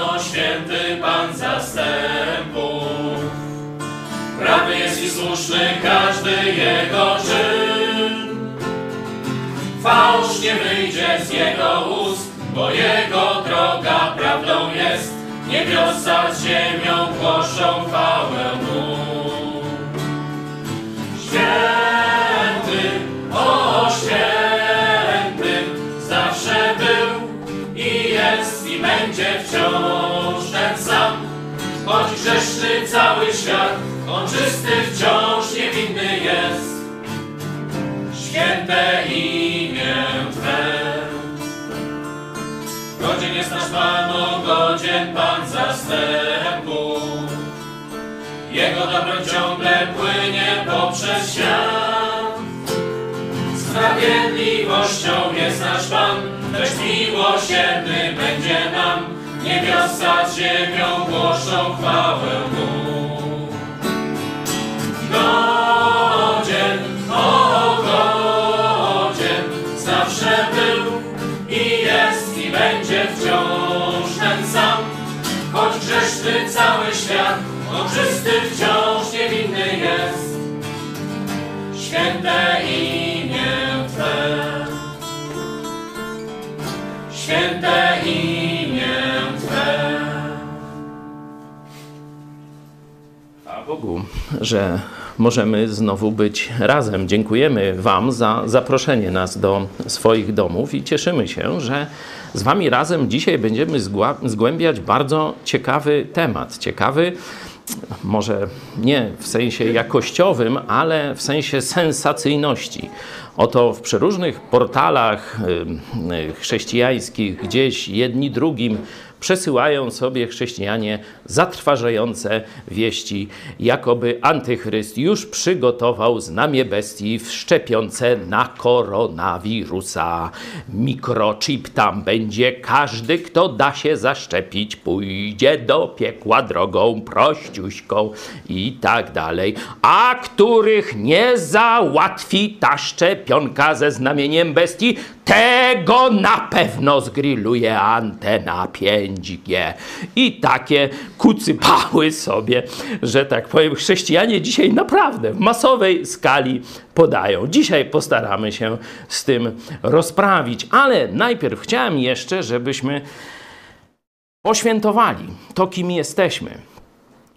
nasz Pan, o święty Pan zastępów. Prawy jest i słuszny każdy Jego czyn. Fałsz nie wyjdzie z Jego ust, bo Jego droga prawdą jest. Niebiosa z ziemią głoszą chwałę wciąż ten sam. Choć grzeszny cały świat, on czysty wciąż niewinny jest. Święte imię Twe. Godzien jest nasz Pan, o godzien Pan zastępów. Jego dobro ciągle płynie poprzez świat. Sprawiedliwością jest nasz Pan, lecz miłosierny będzie nam. Niebiosa ziemią głoszą chwałę Mu. Godzien, o godzien, zawsze był i jest i będzie wciąż ten sam. Choć grzeszny cały świat, on czysty wciąż niewinny jest. Święte imię Twe. Święte imię Bogu, że możemy znowu być razem. Dziękujemy Wam za zaproszenie nas do swoich domów i cieszymy się, że z Wami razem dzisiaj będziemy zgłębiać bardzo ciekawy temat. Ciekawy, może nie w sensie jakościowym, ale w sensie sensacyjności. Oto w przeróżnych portalach y, chrześcijańskich gdzieś jedni drugim przesyłają sobie chrześcijanie zatrważające wieści, jakoby antychryst już przygotował znamie bestii wszczepiące na koronawirusa. Mikrochip tam będzie, każdy, kto da się zaszczepić, pójdzie do piekła drogą prościuśką i tak dalej. A których nie załatwi ta szczepionka ze znamieniem bestii, tego na pewno zgrilluje antena 5G. I takie kucypały sobie, że tak powiem, chrześcijanie dzisiaj naprawdę w masowej skali podają. Dzisiaj postaramy się z tym rozprawić, ale najpierw chciałem jeszcze, żebyśmy poświętowali to, kim jesteśmy,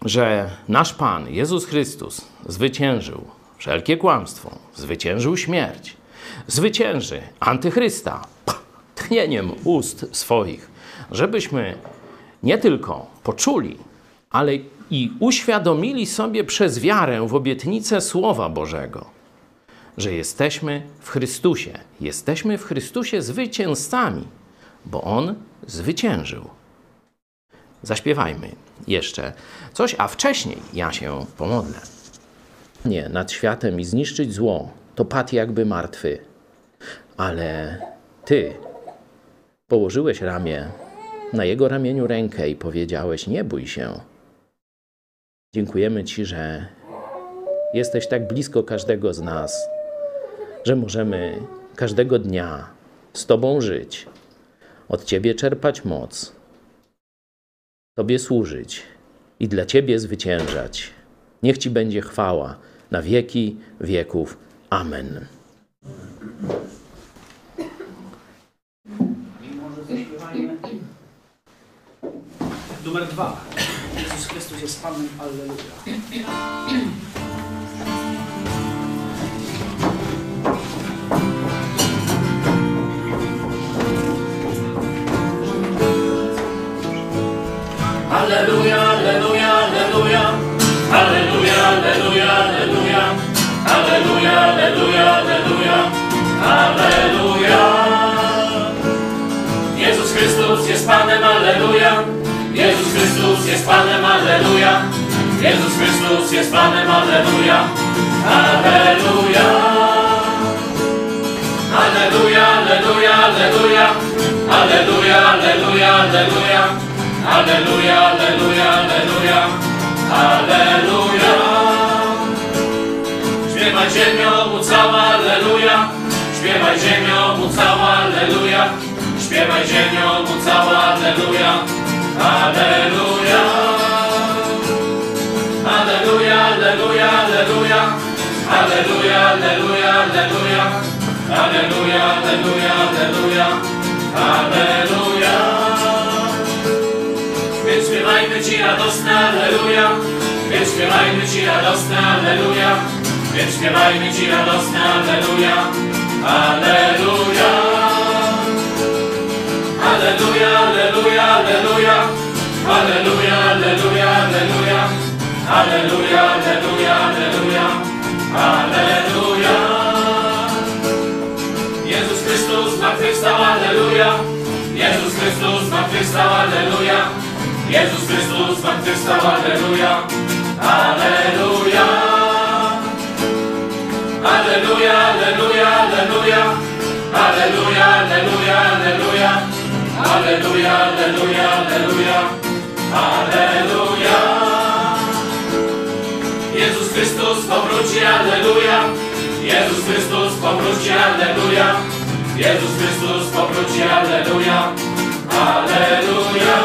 że nasz Pan Jezus Chrystus zwyciężył wszelkie kłamstwo, zwyciężył śmierć, zwycięży antychrysta tchnieniem ust swoich, żebyśmy nie tylko poczuli, ale i uświadomili sobie przez wiarę w obietnicę Słowa Bożego, że jesteśmy w Chrystusie. Jesteśmy w Chrystusie zwycięzcami, bo On zwyciężył. Zaśpiewajmy jeszcze coś, a wcześniej ja się pomodlę. Nie, nad światem i zniszczyć zło, to pat jakby martwy. Ale Ty położyłeś ramię na Jego ramieniu rękę i powiedziałeś: Nie bój się. Dziękujemy Ci, że jesteś tak blisko każdego z nas, że możemy każdego dnia z Tobą żyć, od Ciebie czerpać moc, Tobie służyć i dla Ciebie zwyciężać. Niech Ci będzie chwała na wieki wieków. Amen. I może zaśpiewajmy numer dwa. Jezus Chrystus jest Panem, Alleluja. Alleluja, alleluja, alleluja. Alleluja, alleluja, alleluja. Alleluja, alleluja, alleluja. Alleluja. Jezus Chrystus jest Panem, alleluja. Jezus Chrystus jest Panem, alleluja. Jezus Chrystus jest Panem, alleluja. Alleluja. Alleluja, alleluja, alleluja. Alleluja, alleluja, alleluja. Alleluja, alleluja, alleluja. Alleluja. Śpiewaj ziemio mu cała, alleluja. Śpiewaj ziemio mu cała, alleluja. Śpiewaj ziemio mu cała, alleluja. Alleluja. Alleluja, alleluja, alleluja. Alleluja, alleluja, alleluja. Alleluja, alleluja, alleluja. Alleluja. Więc śpiewajmy Ci radosne Alleluja. Więc śpiewajmy Ci radosne Alleluja. Więc śpiewajmy Ci radosne Alleluja. Alleluja. Alleluja, Alleluja, Alleluja. Alleluja, Alleluja, Alleluja. Alleluja, Alleluja, Alleluja. Alleluja. Jezus Chrystus zmartwychwstał, Alleluja. Jezus Chrystus zmartwychwstał, Alleluja. Jezus Chrystus zmartwychwstał, Alleluja. Alleluja. Alleluja, Alleluja, Alleluja. Alleluja, Alleluja, Alleluja. Alleluja, Alleluja, Alleluja. Alleluja. Jezus Chrystus powróci, Alleluja. Jezus Chrystus powróci, Alleluja. Jezus Chrystus powróci, Alleluja. Alleluja.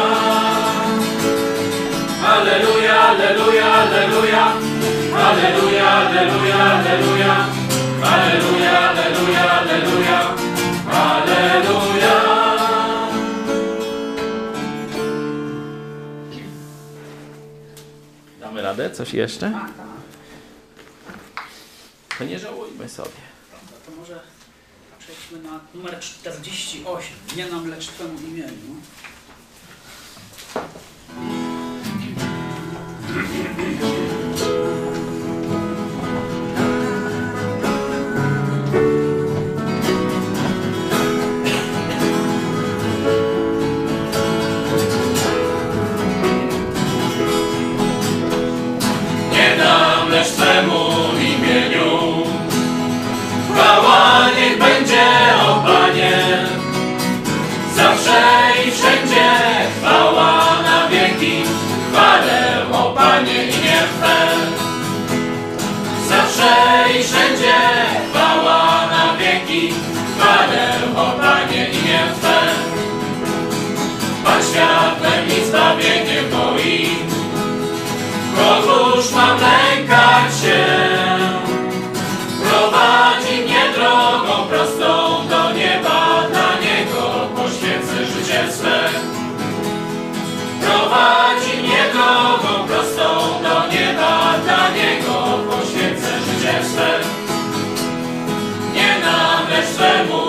Alleluja, Alleluja, Alleluja. Alleluja, Alleluja, Alleluja. Alleluja, Alleluja, Alleluja. Alleluja. Damy radę? Coś jeszcze? To nie żałujmy sobie. To może przejdźmy na numer 48. Nie nam, lecz Twemu imieniu. Nie Zawsze i wszędzie chwała na wieki. Chwalę, o Panie, imię Twe. Pan światłem i zbawieniem moim. Kogóż mam lękać się? Prowadzi mnie drogą prostą do nieba, dla Niego poświęcę życie swe. Prowadzi Twemu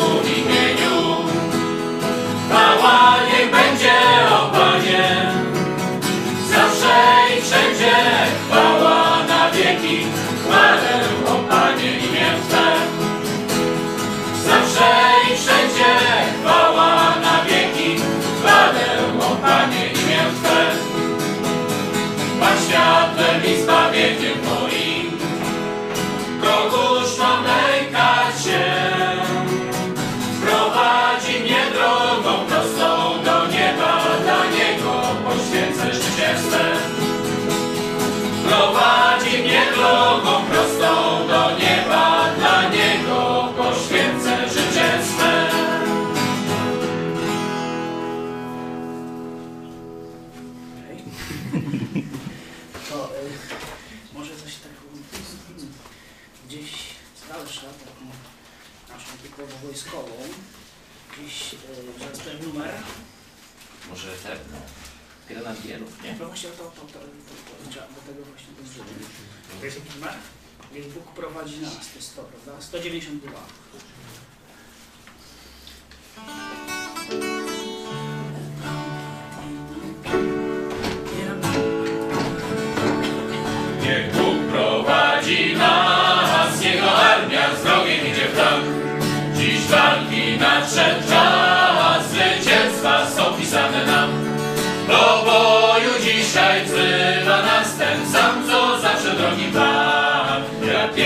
Gdzieś, yy, zaraz powiem numer. Może te, no, grenadierów, nie? No właśnie to, to, to, to, to, to do tego właśnie to jest jaki numer? Niech Bóg prowadzi nas, to jest to, prawda? 192. Niech Bóg prowadzi nas, Jego armia z wrogiem idzie w tak. Walki nadszedł czas, zwycięstwa są pisane nam. Do boju dzisiaj wzywa nas ten sam, co zawsze drogi Pan. Jak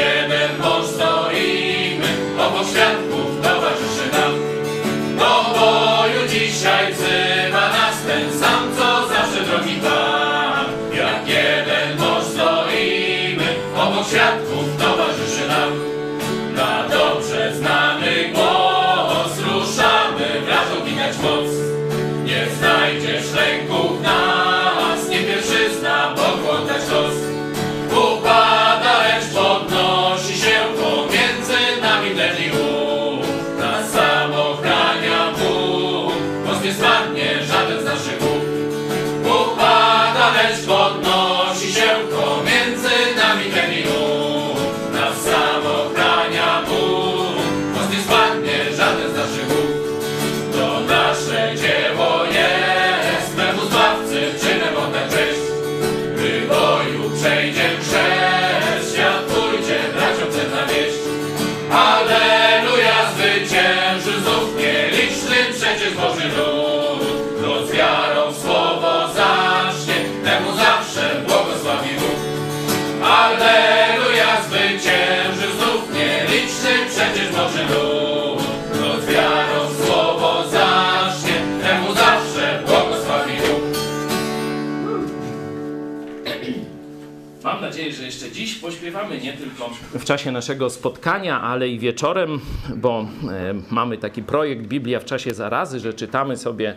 nadzieję, że jeszcze dziś pośpiewamy nie tylko w czasie naszego spotkania, ale i wieczorem, bo e, mamy taki projekt Biblia w czasie zarazy, że czytamy sobie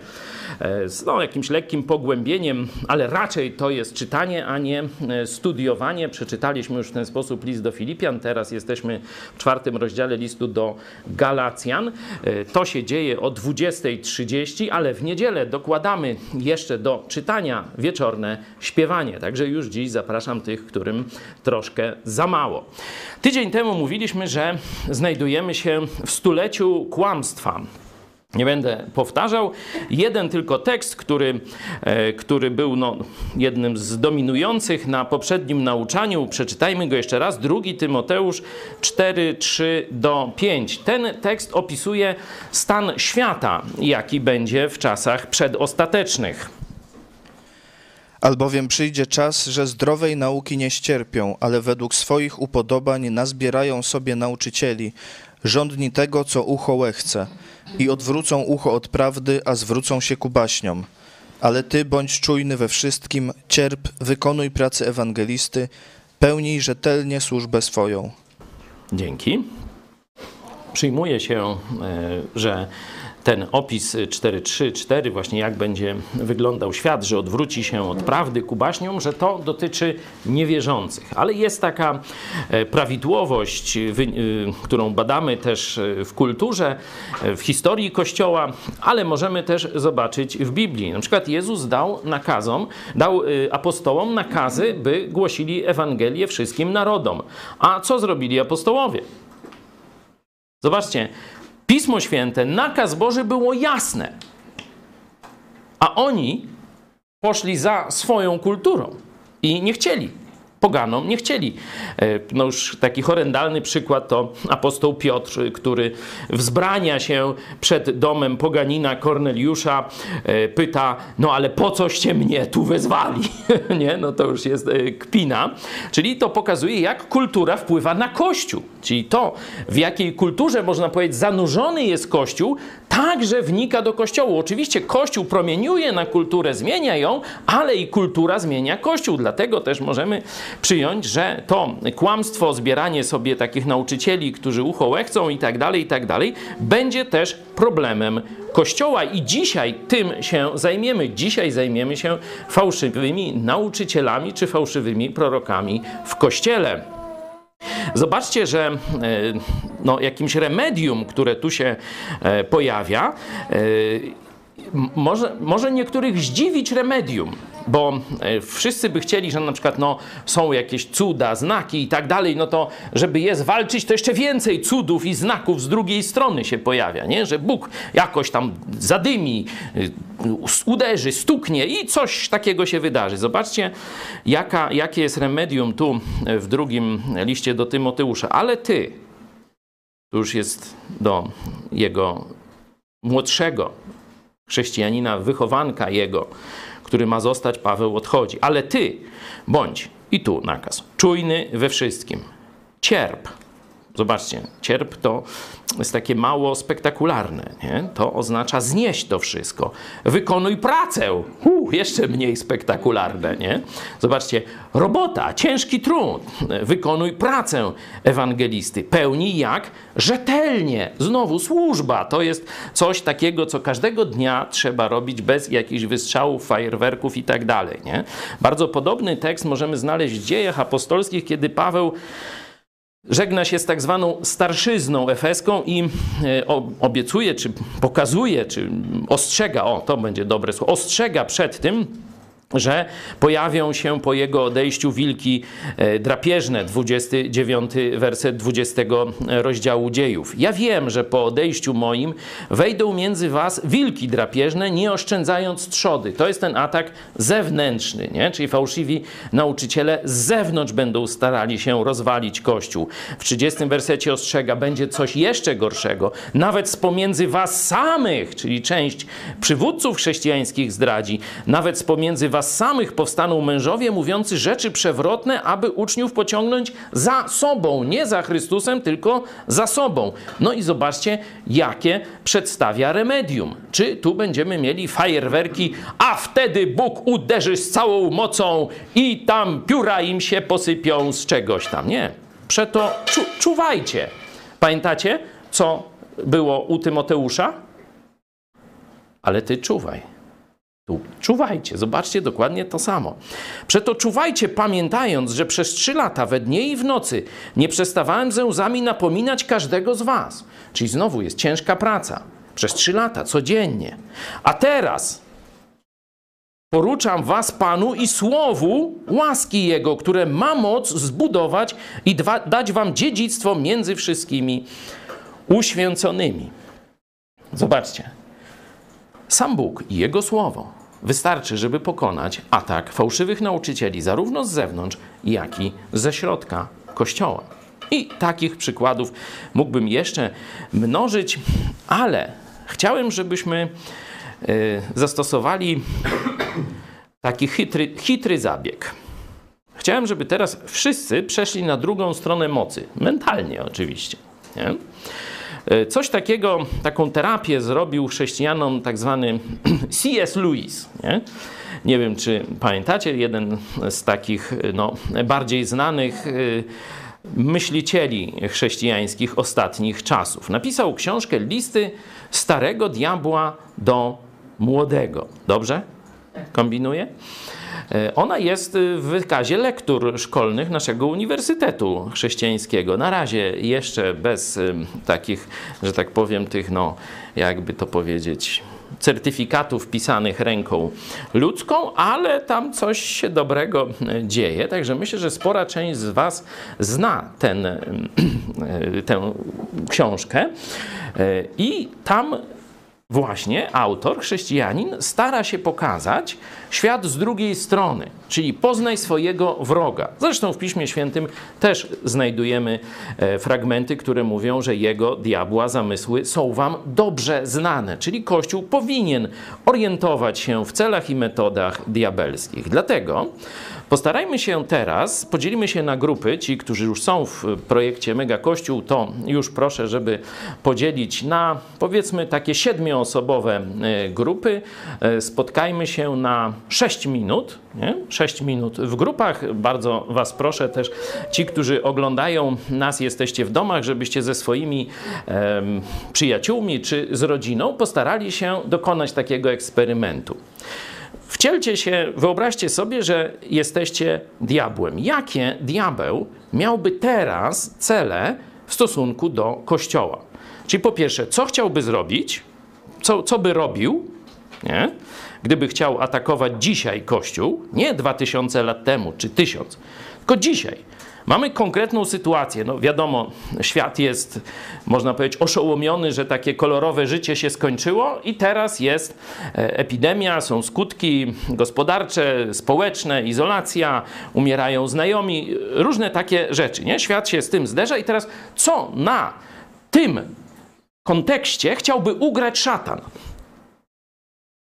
e, z no, jakimś lekkim pogłębieniem, ale raczej to jest czytanie, a nie e, studiowanie. Przeczytaliśmy już w ten sposób list do Filipian, teraz jesteśmy w czwartym rozdziale listu do Galacjan. To się dzieje o 20.30, ale w niedzielę dokładamy jeszcze do czytania wieczorne śpiewanie. Także już dziś zapraszam tych, troszkę za mało. Tydzień temu mówiliśmy, że znajdujemy się w stuleciu kłamstwa. Nie będę powtarzał. Jeden tylko tekst, który, e, który był no, jednym z dominujących na poprzednim nauczaniu. Przeczytajmy go jeszcze raz. Drugi Tymoteusz 4, 3 do 5. Ten tekst opisuje stan świata, jaki będzie w czasach przedostatecznych. Albowiem przyjdzie czas, że zdrowej nauki nie ścierpią, ale według swoich upodobań nazbierają sobie nauczycieli, żądni tego, co ucho łechce, i odwrócą ucho od prawdy, a zwrócą się ku baśniom. Ale ty bądź czujny we wszystkim, cierp, wykonuj pracę ewangelisty, pełnij rzetelnie służbę swoją. Dzięki. Przyjmuje się, e, że ten opis 4.3.4, właśnie jak będzie wyglądał świat, że odwróci się od prawdy ku baśniom, że to dotyczy niewierzących. Ale jest taka e, prawidłowość, wy- y, którą badamy też e, w kulturze, e, w historii Kościoła, ale możemy też zobaczyć w Biblii. Na przykład Jezus dał nakazom, dał apostołom nakazy, by głosili Ewangelię wszystkim narodom. A co zrobili apostołowie? Zobaczcie, Pismo Święte, nakaz Boży było jasne, a oni poszli za swoją kulturą i nie chcieli. Poganom nie chcieli. E, No już taki horrendalny przykład to apostoł Piotr, który wzbrania się przed domem poganina Korneliusza, e, pyta, no ale po coście mnie tu wezwali? nie, no to już jest e, kpina. Czyli to pokazuje, jak kultura wpływa na Kościół. Czyli to, w jakiej kulturze, można powiedzieć, zanurzony jest Kościół, także wnika do Kościołu. Oczywiście Kościół promieniuje na kulturę, zmienia ją, ale i kultura zmienia Kościół. Dlatego też możemy przyjąć, że to kłamstwo, zbieranie sobie takich nauczycieli, którzy ucho i tak dalej, i tak dalej, będzie też problemem Kościoła. I dzisiaj tym się zajmiemy. Dzisiaj zajmiemy się fałszywymi nauczycielami czy fałszywymi prorokami w Kościele. Zobaczcie, że e, no, jakimś remedium, które tu się e, pojawia, e, może, może niektórych zdziwić remedium, bo e, wszyscy by chcieli, że na przykład no, są jakieś cuda, znaki i tak dalej, no to żeby je zwalczyć, to jeszcze więcej cudów i znaków z drugiej strony się pojawia, nie? że Bóg jakoś tam zadymi, y, uderzy, stuknie i coś takiego się wydarzy. Zobaczcie, jaka, jakie jest remedium tu e, w drugim liście do Tymoteusza. Ale ty, tu już jest do jego młodszego chrześcijanina, wychowanka jego, który ma zostać, Paweł odchodzi. Ale ty bądź, i tu nakaz, czujny we wszystkim. Cierp. Zobaczcie, cierp to jest takie mało spektakularne. Nie? To oznacza znieść to wszystko. Wykonuj pracę. Uh, jeszcze mniej spektakularne. Nie? Zobaczcie, robota, ciężki trud. Wykonuj pracę ewangelisty. Pełnij jak? Rzetelnie. Znowu służba. To jest coś takiego, co każdego dnia trzeba robić bez jakichś wystrzałów, fajerwerków i tak dalej. Bardzo podobny tekst możemy znaleźć w dziejach apostolskich, kiedy Paweł żegna się z tak zwaną starszyzną efeską i e, obiecuje, czy pokazuje, czy ostrzega, o to będzie dobre słowo, ostrzega przed tym, że pojawią się po jego odejściu wilki e, drapieżne, 29 werset 20 rozdziału dziejów. Ja wiem, że po odejściu moim wejdą między was wilki drapieżne, nie oszczędzając trzody. To jest ten atak zewnętrzny, nie? czyli fałszywi nauczyciele z zewnątrz będą starali się rozwalić Kościół. W 30 wersecie ostrzega, będzie coś jeszcze gorszego, nawet z pomiędzy was samych, czyli część przywódców chrześcijańskich zdradzi, nawet z pomiędzy was samych powstaną mężowie mówiący rzeczy przewrotne, aby uczniów pociągnąć za sobą, nie za Chrystusem, tylko za sobą. No i zobaczcie, jakie przedstawia remedium. Czy tu będziemy mieli fajerwerki, a wtedy Bóg uderzy z całą mocą i tam pióra im się posypią z czegoś tam. Nie. Przeto czu, czuwajcie. Pamiętacie, co było u Tymoteusza? Ale ty czuwaj. Tu czuwajcie, zobaczcie dokładnie to samo. Przeto czuwajcie, pamiętając, że przez trzy lata we dnie i w nocy nie przestawałem ze łzami napominać każdego z was. Czyli znowu jest ciężka praca. Przez trzy lata, codziennie. A teraz poruczam was Panu i słowu łaski Jego, które ma moc zbudować i dać wam dziedzictwo między wszystkimi uświęconymi. Zobaczcie. Sam Bóg i Jego Słowo wystarczy, żeby pokonać atak fałszywych nauczycieli, zarówno z zewnątrz, jak i ze środka Kościoła. I takich przykładów mógłbym jeszcze mnożyć, ale chciałem, żebyśmy y, zastosowali taki chytry, chytry zabieg. Chciałem, żeby teraz wszyscy przeszli na drugą stronę mocy, mentalnie oczywiście. Nie? E, Coś takiego, taką terapię zrobił chrześcijanom tak zwany C.S. Lewis. Nie? nie wiem, czy pamiętacie, jeden z takich no, bardziej znanych y, myślicieli chrześcijańskich ostatnich czasów. Napisał książkę Listy starego diabła do młodego. Dobrze? Kombinuję? E, Ona jest w wykazie lektur szkolnych naszego Uniwersytetu Chrześcijańskiego. Na razie jeszcze bez takich, że tak powiem, tych, no, jakby to powiedzieć, certyfikatów pisanych ręką ludzką, ale tam coś się dobrego e, dzieje. Także myślę, że spora część z Was zna ten, e, tę książkę. I tam Właśnie autor, chrześcijanin, stara się pokazać świat z drugiej strony, czyli poznaj swojego wroga. Zresztą w Piśmie Świętym też znajdujemy e, fragmenty, które mówią, że jego diabła zamysły są wam dobrze znane, czyli Kościół powinien orientować się w celach i metodach diabelskich. Dlatego Postarajmy się teraz, podzielimy się na grupy. Ci, którzy już są w projekcie Mega Kościół, to już proszę, żeby podzielić na powiedzmy takie siedmioosobowe e, grupy. E, Spotkajmy się na 6 minut. Nie? 6 minut w grupach. Bardzo Was proszę też, ci, którzy oglądają nas, jesteście w domach, żebyście ze swoimi em, przyjaciółmi czy z rodziną postarali się dokonać takiego eksperymentu. Wcielcie się, wyobraźcie sobie, że jesteście diabłem. Jakie diabeł miałby teraz cele w stosunku do Kościoła. Czyli po pierwsze, co chciałby zrobić, co, co by robił, nie? gdyby chciał atakować dzisiaj Kościół, nie 2000 lat temu czy 1000, tylko dzisiaj. Mamy konkretną sytuację. No wiadomo, świat jest, można powiedzieć, oszołomiony, że takie kolorowe życie się skończyło i teraz jest e, epidemia, są skutki gospodarcze, społeczne, izolacja, umierają znajomi, różne takie rzeczy. Nie? Świat się z tym zderza i teraz co na tym kontekście chciałby ugrać szatan?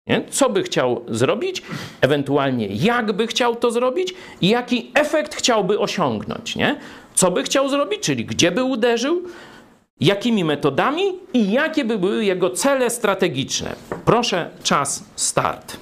Nie? Co by chciał zrobić, ewentualnie jak by chciał to zrobić i jaki efekt chciałby osiągnąć. Nie? Co by chciał zrobić, czyli gdzie by uderzył, jakimi metodami i jakie by były jego cele strategiczne. Proszę, czas, start.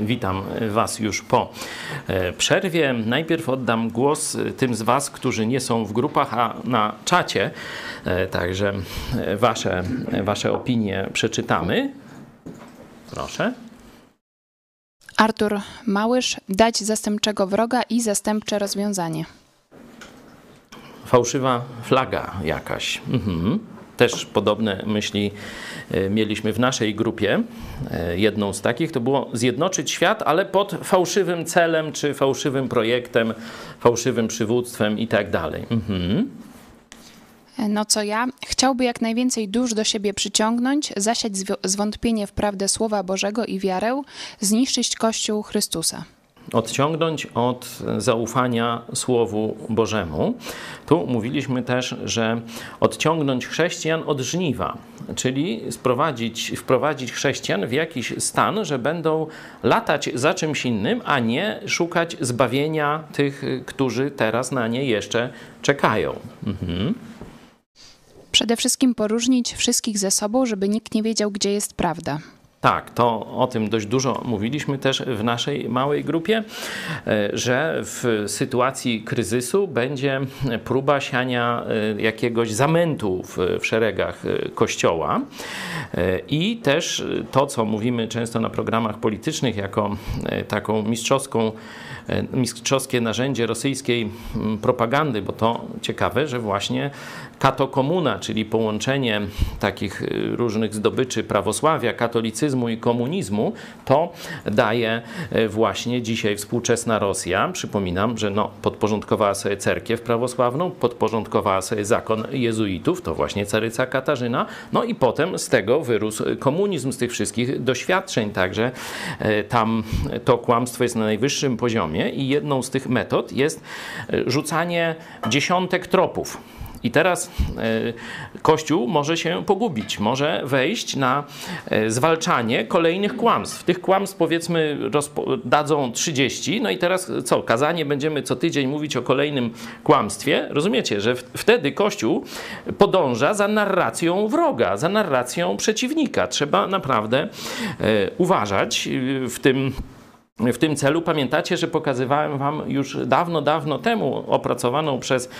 Witam Was już po e, przerwie. Najpierw oddam głos tym z Was, którzy nie są w grupach, a na czacie. E, także e, Wasze, wasze opinie przeczytamy. Proszę. Artur Małysz, dać zastępczego wroga i zastępcze rozwiązanie. Fałszywa flaga jakaś. Mhm. Też podobne myśli e, mieliśmy w naszej grupie. E, Jedną z takich to było zjednoczyć świat, ale pod fałszywym celem, czy fałszywym projektem, fałszywym przywództwem i tak dalej. Mhm. No co ja? Chciałby jak najwięcej dusz do siebie przyciągnąć, zasiać zwątpienie w prawdę Słowa Bożego i wiarę, zniszczyć Kościół Chrystusa. Odciągnąć od zaufania Słowu Bożemu. Tu mówiliśmy też, że odciągnąć chrześcijan od żniwa, czyli sprowadzić, wprowadzić chrześcijan w jakiś stan, że będą latać za czymś innym, a nie szukać zbawienia tych, którzy teraz na nie jeszcze czekają. Mhm. Przede wszystkim poróżnić wszystkich ze sobą, żeby nikt nie wiedział, gdzie jest prawda. Tak, to o tym dość dużo mówiliśmy też w naszej małej grupie, e, że w sytuacji kryzysu będzie próba siania e, jakiegoś zamętu w, szeregach e, Kościoła. I też to, co mówimy często na programach politycznych, jako taką mistrzowską mistrzowskie narzędzie rosyjskiej propagandy, bo to ciekawe, że właśnie katokomuna, czyli połączenie takich y, różnych zdobyczy prawosławia, katolicyzmu i komunizmu, to daje y, właśnie dzisiaj współczesna Rosja. Przypominam, że no, podporządkowała sobie cerkiew prawosławną, podporządkowała sobie zakon jezuitów, to właśnie caryca Katarzyna, no i potem z tego wyrósł komunizm, z tych wszystkich doświadczeń, także y, tam to kłamstwo jest na najwyższym poziomie i jedną z tych metod jest rzucanie dziesiątek tropów. I teraz e, Kościół może się pogubić, może wejść na e, zwalczanie kolejnych kłamstw. Tych kłamstw powiedzmy dadzą 30, no i teraz co? Kazanie będziemy co tydzień mówić o kolejnym kłamstwie. Rozumiecie, że wtedy Kościół podąża za narracją wroga, za narracją przeciwnika. Trzeba naprawdę e, uważać e, w tym w tym celu pamiętacie, że pokazywałem Wam już dawno, dawno temu opracowaną przez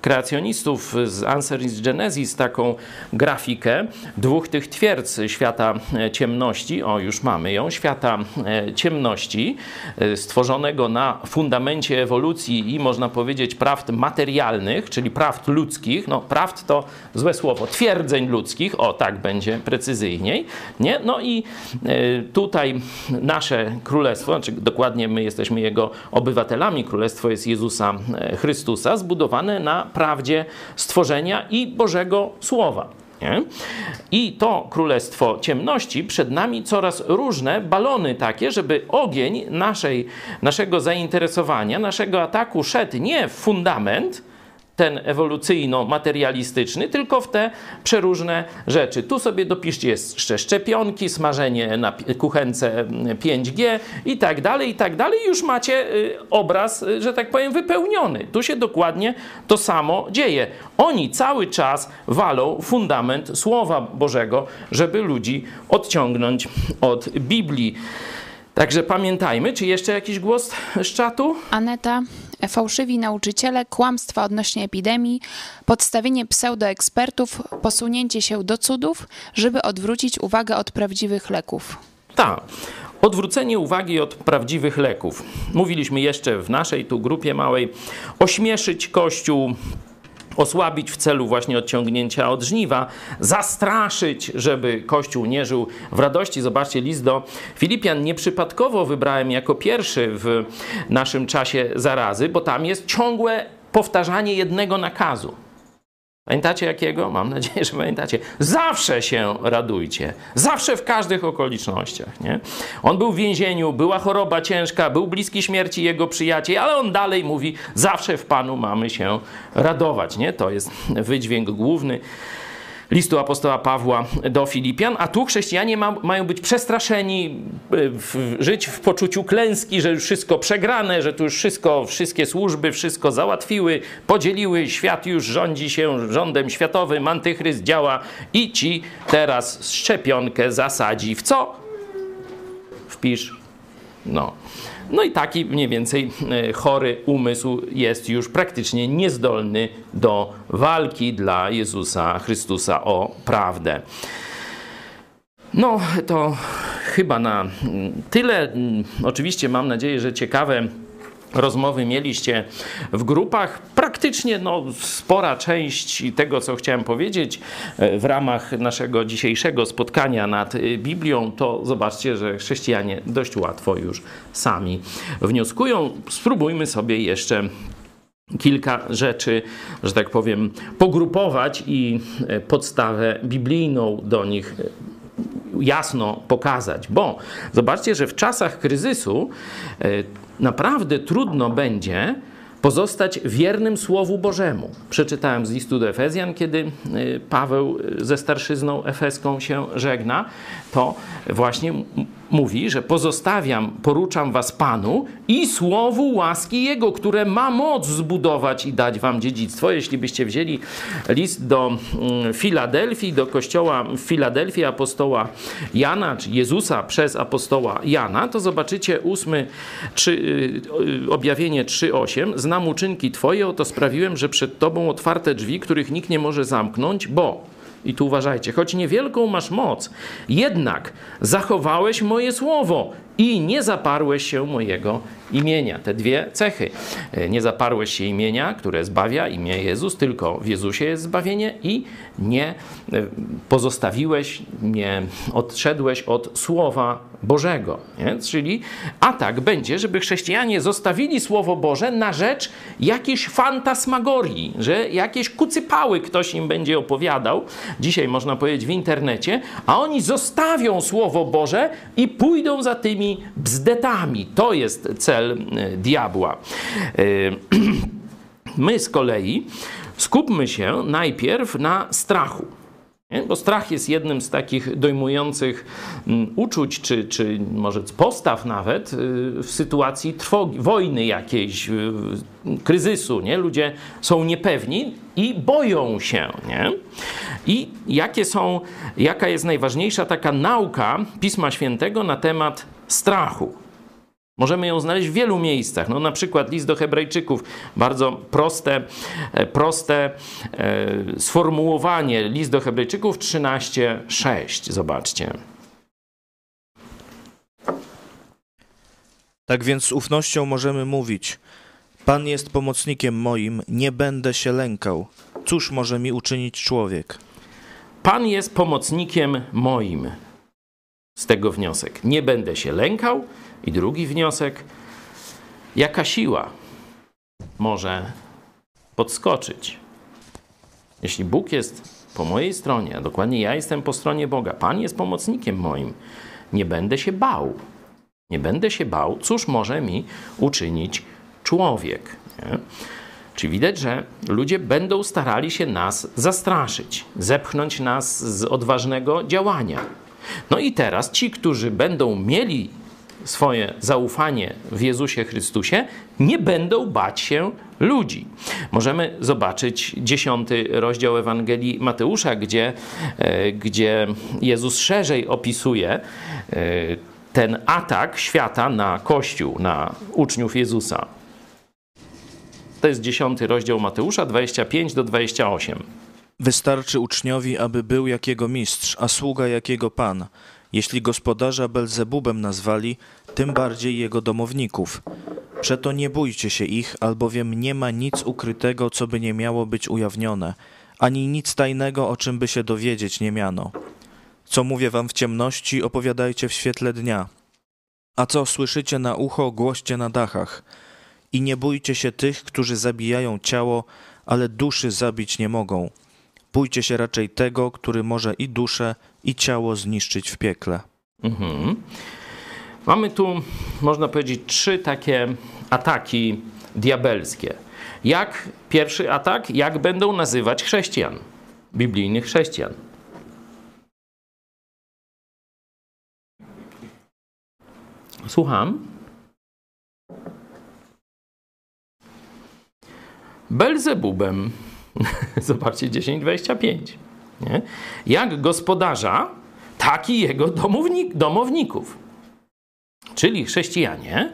kreacjonistów z Answers Genesis taką grafikę dwóch tych twierdz świata e, ciemności. O, już mamy ją. Świata e, ciemności, e, stworzonego na fundamencie ewolucji i można powiedzieć prawd materialnych, czyli prawd ludzkich. No, prawd to złe słowo. Twierdzeń ludzkich. O, tak będzie precyzyjniej. Nie? No i tutaj nasze królestwo, znaczy dokładnie my jesteśmy jego obywatelami, królestwo jest Jezusa e, Chrystusa, zbudowane na prawdzie stworzenia i Bożego Słowa. Nie? I to królestwo ciemności przed nami coraz różne balony takie, żeby ogień naszej, naszego zainteresowania, naszego ataku szedł nie w fundament, ten ewolucyjno-materialistyczny, tylko w te przeróżne rzeczy. Tu sobie dopiszcie jeszcze szczepionki, smażenie na kuchence 5G i tak dalej, i tak dalej. Już macie y, obraz, y, że tak powiem, wypełniony. Tu się dokładnie to samo dzieje. Oni cały czas walą fundament Słowa Bożego, żeby ludzi odciągnąć od Biblii. Także pamiętajmy, czy jeszcze jakiś głos z czatu? Aneta, fałszywi nauczyciele, kłamstwa odnośnie epidemii, podstawienie pseudoekspertów, posunięcie się do cudów, żeby odwrócić uwagę od prawdziwych leków. Tak. Odwrócenie uwagi od prawdziwych leków. Mówiliśmy jeszcze w naszej tu grupie małej, ośmieszyć Kościół, osłabić w celu właśnie odciągnięcia od żniwa, zastraszyć, żeby Kościół nie żył w radości. Zobaczcie, list do Filipian nieprzypadkowo wybrałem jako pierwszy w naszym czasie zarazy, bo tam jest ciągłe powtarzanie jednego nakazu. Pamiętacie jakiego? Mam nadzieję, że pamiętacie. Zawsze się radujcie. Zawsze w każdych okolicznościach. Nie? On był w więzieniu, była choroba ciężka, był bliski śmierci jego przyjaciel, ale on dalej mówi, zawsze w Panu mamy się radować. Nie? To jest wydźwięk główny listu apostoła Pawła do Filipian, a tu chrześcijanie ma, mają być przestraszeni, y, w, żyć w poczuciu klęski, że już wszystko przegrane, że tu już wszystko, wszystkie służby wszystko załatwiły, podzieliły, świat już rządzi się rządem światowym, antychryst działa i ci teraz szczepionkę zasadzi w co? Wpisz No. No i taki mniej więcej e, chory umysł jest już praktycznie niezdolny do walki dla Jezusa Chrystusa o prawdę. No to chyba na mm, tyle. Mm, Oczywiście mam nadzieję, że ciekawe rozmowy mieliście w grupach. Praktycznie no, spora część tego, co chciałem powiedzieć e, w ramach naszego dzisiejszego spotkania nad e, Biblią, to zobaczcie, że chrześcijanie dość łatwo już sami wnioskują. Spróbujmy sobie jeszcze kilka rzeczy, że tak powiem, pogrupować i e, podstawę biblijną do nich jasno pokazać, bo zobaczcie, że w czasach kryzysu naprawdę trudno będzie pozostać wiernym Słowu Bożemu. Przeczytałem z listu do Efezjan, kiedy e, Paweł ze starszyzną efeską się żegna, to właśnie mówi, że pozostawiam, poruczam was Panu i słowu łaski Jego, które ma moc zbudować i dać wam dziedzictwo. Jeśli byście wzięli list do mm, Filadelfii, do kościoła w Filadelfii apostoła Jana, czy Jezusa przez apostoła Jana, to zobaczycie ósmy, trzy, y, objawienie 3,8. Znam uczynki Twoje, oto sprawiłem, że przed Tobą otwarte drzwi, których nikt nie może zamknąć, bo i tu uważajcie, choć niewielką masz moc, jednak zachowałeś moje słowo i nie zaparłeś się mojego imienia. Te dwie cechy. E, Nie zaparłeś się imienia, które zbawia, imię Jezus, tylko w Jezusie jest zbawienie i nie e, pozostawiłeś, nie odszedłeś od Słowa Bożego. Nie? Czyli atak będzie, żeby chrześcijanie zostawili Słowo Boże na rzecz jakiejś fantasmagorii, że jakieś kucypały ktoś im będzie opowiadał, dzisiaj można powiedzieć w internecie, a oni zostawią Słowo Boże i pójdą za tymi bzdetami. To jest cel e, diabła. E, My z kolei skupmy się najpierw na strachu. Bo strach jest jednym z takich dojmujących mm, uczuć, czy, czy może postaw nawet y, w sytuacji trwogi, wojny jakiejś, y, kryzysu. Nie? Ludzie są niepewni i boją się. Nie? I jakie są, jaka jest najważniejsza taka nauka Pisma Świętego na temat strachu? Możemy ją znaleźć w wielu miejscach. No, na przykład list do Hebrajczyków, bardzo proste, e, proste e, sformułowanie. List do Hebrajczyków 13:6. Zobaczcie. Tak więc z ufnością możemy mówić: Pan jest pomocnikiem moim, nie będę się lękał. Cóż może mi uczynić człowiek? Pan jest pomocnikiem moim. Z tego wniosek. Nie będę się lękał. I drugi wniosek. Jaka siła może podskoczyć? Jeśli Bóg jest po mojej stronie, a dokładnie ja jestem po stronie Boga, Pan jest pomocnikiem moim, nie będę się bał. Nie będę się bał, cóż może mi uczynić człowiek. Nie? Czy widać, że ludzie będą starali się nas zastraszyć, zepchnąć nas z odważnego działania. No i teraz ci, którzy będą mieli swoje zaufanie w Jezusie Chrystusie, nie będą bać się ludzi. Możemy zobaczyć dziesiąty rozdział Ewangelii Mateusza, gdzie, e, gdzie Jezus szerzej opisuje e, ten atak świata na Kościół, na uczniów Jezusa. To jest dziesiąty rozdział Mateusza, 25 do 28. Wystarczy uczniowi, aby był jakiego mistrz, a sługa jakiego pan. Jeśli gospodarza Belzebubem nazwali, tym bardziej jego domowników. Przeto nie bójcie się ich, albowiem nie ma nic ukrytego, co by nie miało być ujawnione, ani nic tajnego, o czym by się dowiedzieć nie miano. Co mówię wam w ciemności, opowiadajcie w świetle dnia. A co słyszycie na ucho, głoście na dachach. I nie bójcie się tych, którzy zabijają ciało, ale duszy zabić nie mogą. Bójcie się raczej tego, który może i duszę, i ciało zniszczyć w piekle. Mhm. Mamy tu, można powiedzieć, trzy takie ataki diabelskie. Jak pierwszy atak, jak będą nazywać chrześcijan, biblijnych chrześcijan. Słucham. Belzebubem. Zobaczcie 10:25. Nie? Jak gospodarza, tak i jego domownik, domowników. czyli chrześcijanie,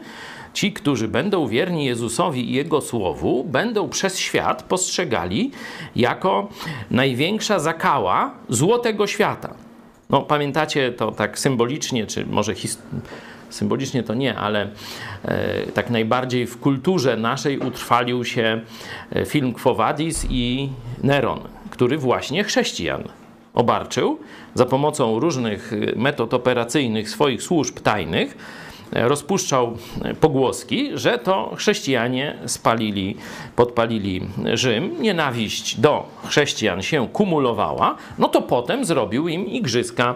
ci, którzy będą wierni Jezusowi i Jego słowu, będą przez świat postrzegali jako największa zakała złotego świata. No, pamiętacie to tak symbolicznie, czy może symbolicznie to nie, ale e, tak najbardziej w kulturze naszej utrwalił się e, film Quo Vadis i Neron, który właśnie chrześcijan obarczył za pomocą różnych e, metod operacyjnych swoich służb tajnych rozpuszczał pogłoski, że to chrześcijanie spalili, podpalili Rzym, nienawiść do chrześcijan się kumulowała, no to potem zrobił im igrzyska,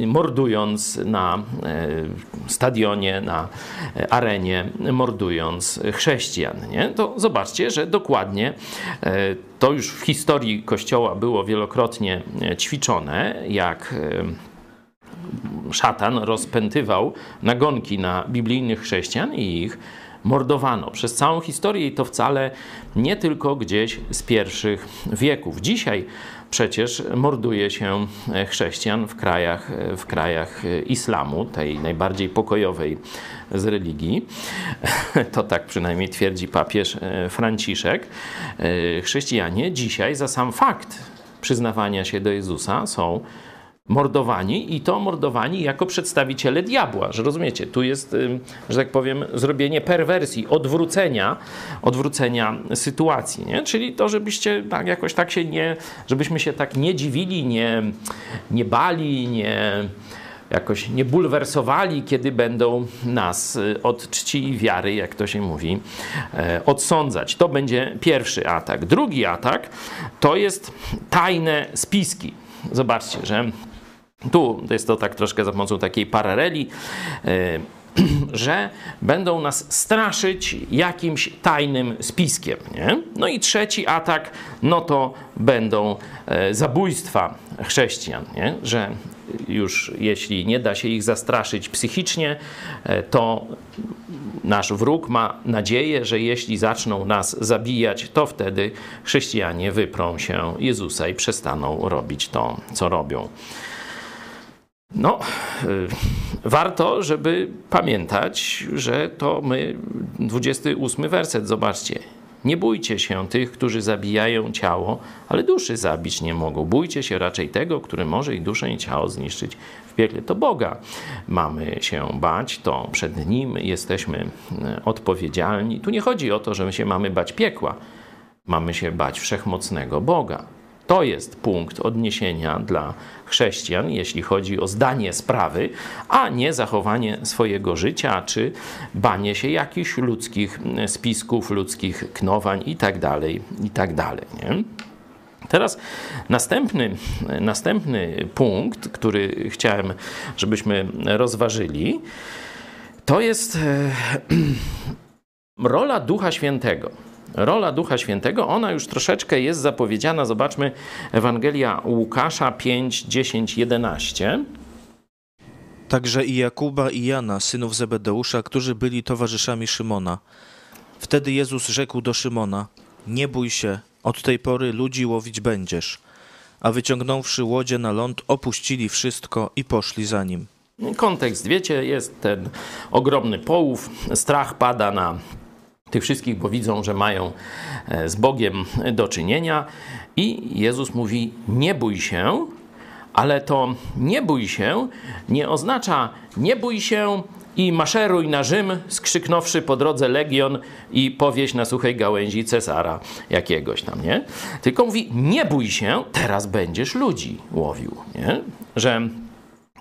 e, mordując na e, stadionie, na arenie, mordując chrześcijan. Nie? To zobaczcie, że dokładnie e, to już w historii Kościoła było wielokrotnie ćwiczone, jak szatan rozpętywał nagonki na biblijnych chrześcijan i ich mordowano. Przez całą historię i to wcale nie tylko gdzieś z pierwszych wieków. Dzisiaj przecież morduje się chrześcijan w krajach, w krajach islamu, tej najbardziej pokojowej z religii. To tak przynajmniej twierdzi papież Franciszek. Chrześcijanie dzisiaj za sam fakt przyznawania się do Jezusa są mordowani i to mordowani jako przedstawiciele diabła, że rozumiecie, tu jest, że tak powiem, zrobienie perwersji, odwrócenia, odwrócenia sytuacji, nie? czyli to, żebyście tak jakoś tak się nie, żebyśmy się tak nie dziwili, nie, nie bali, nie jakoś nie bulwersowali, kiedy będą nas y, od czci i wiary, jak to się mówi, e, odsądzać. To będzie pierwszy atak. Drugi atak to jest tajne spiski. Zobaczcie, że tu jest to tak troszkę za pomocą takiej paraleli, e, że będą nas straszyć jakimś tajnym spiskiem. Nie? No i trzeci atak, no to będą e, zabójstwa chrześcijan, nie? że już jeśli nie da się ich zastraszyć psychicznie, e, to nasz wróg ma nadzieję, że jeśli zaczną nas zabijać, to wtedy chrześcijanie wyprą się Jezusa i przestaną robić to, co robią. No, y, warto, żeby pamiętać, że to my, 28 werset, zobaczcie. Nie bójcie się tych, którzy zabijają ciało, ale duszy zabić nie mogą. Bójcie się raczej tego, który może i duszę i ciało zniszczyć w piekle. To Boga mamy się bać, to przed Nim jesteśmy y, odpowiedzialni. Tu nie chodzi o to, że my się mamy bać piekła. Mamy się bać wszechmocnego Boga. To jest punkt odniesienia dla chrześcijan, jeśli chodzi o zdanie sprawy, a nie zachowanie swojego życia czy banie się jakichś ludzkich spisków, ludzkich knowań itd. Tak itd. Tak nie? Teraz następny, następny punkt, który chciałem, żebyśmy rozważyli, to jest e, rola Ducha Świętego rola Ducha Świętego, ona już troszeczkę jest zapowiedziana. Zobaczmy Ewangelia Łukasza 5, 10, 11. Także i Jakuba i Jana, synów Zebedeusza, którzy byli towarzyszami Szymona. Wtedy Jezus rzekł do Szymona: Nie bój się, od tej pory ludzi łowić będziesz. A wyciągnąwszy łodzie na ląd, opuścili wszystko i poszli za nim. Kontekst, wiecie, jest ten ogromny połów, strach pada na tych wszystkich, bo widzą, że mają e, z Bogiem do czynienia. I Jezus mówi: Nie bój się, ale to nie bój się nie oznacza nie bój się i maszeruj na Rzym, skrzyknąwszy po drodze legion i powieść na suchej gałęzi cesara jakiegoś tam, nie? Tylko mówi, nie bój się, teraz będziesz ludzi łowił, nie? Że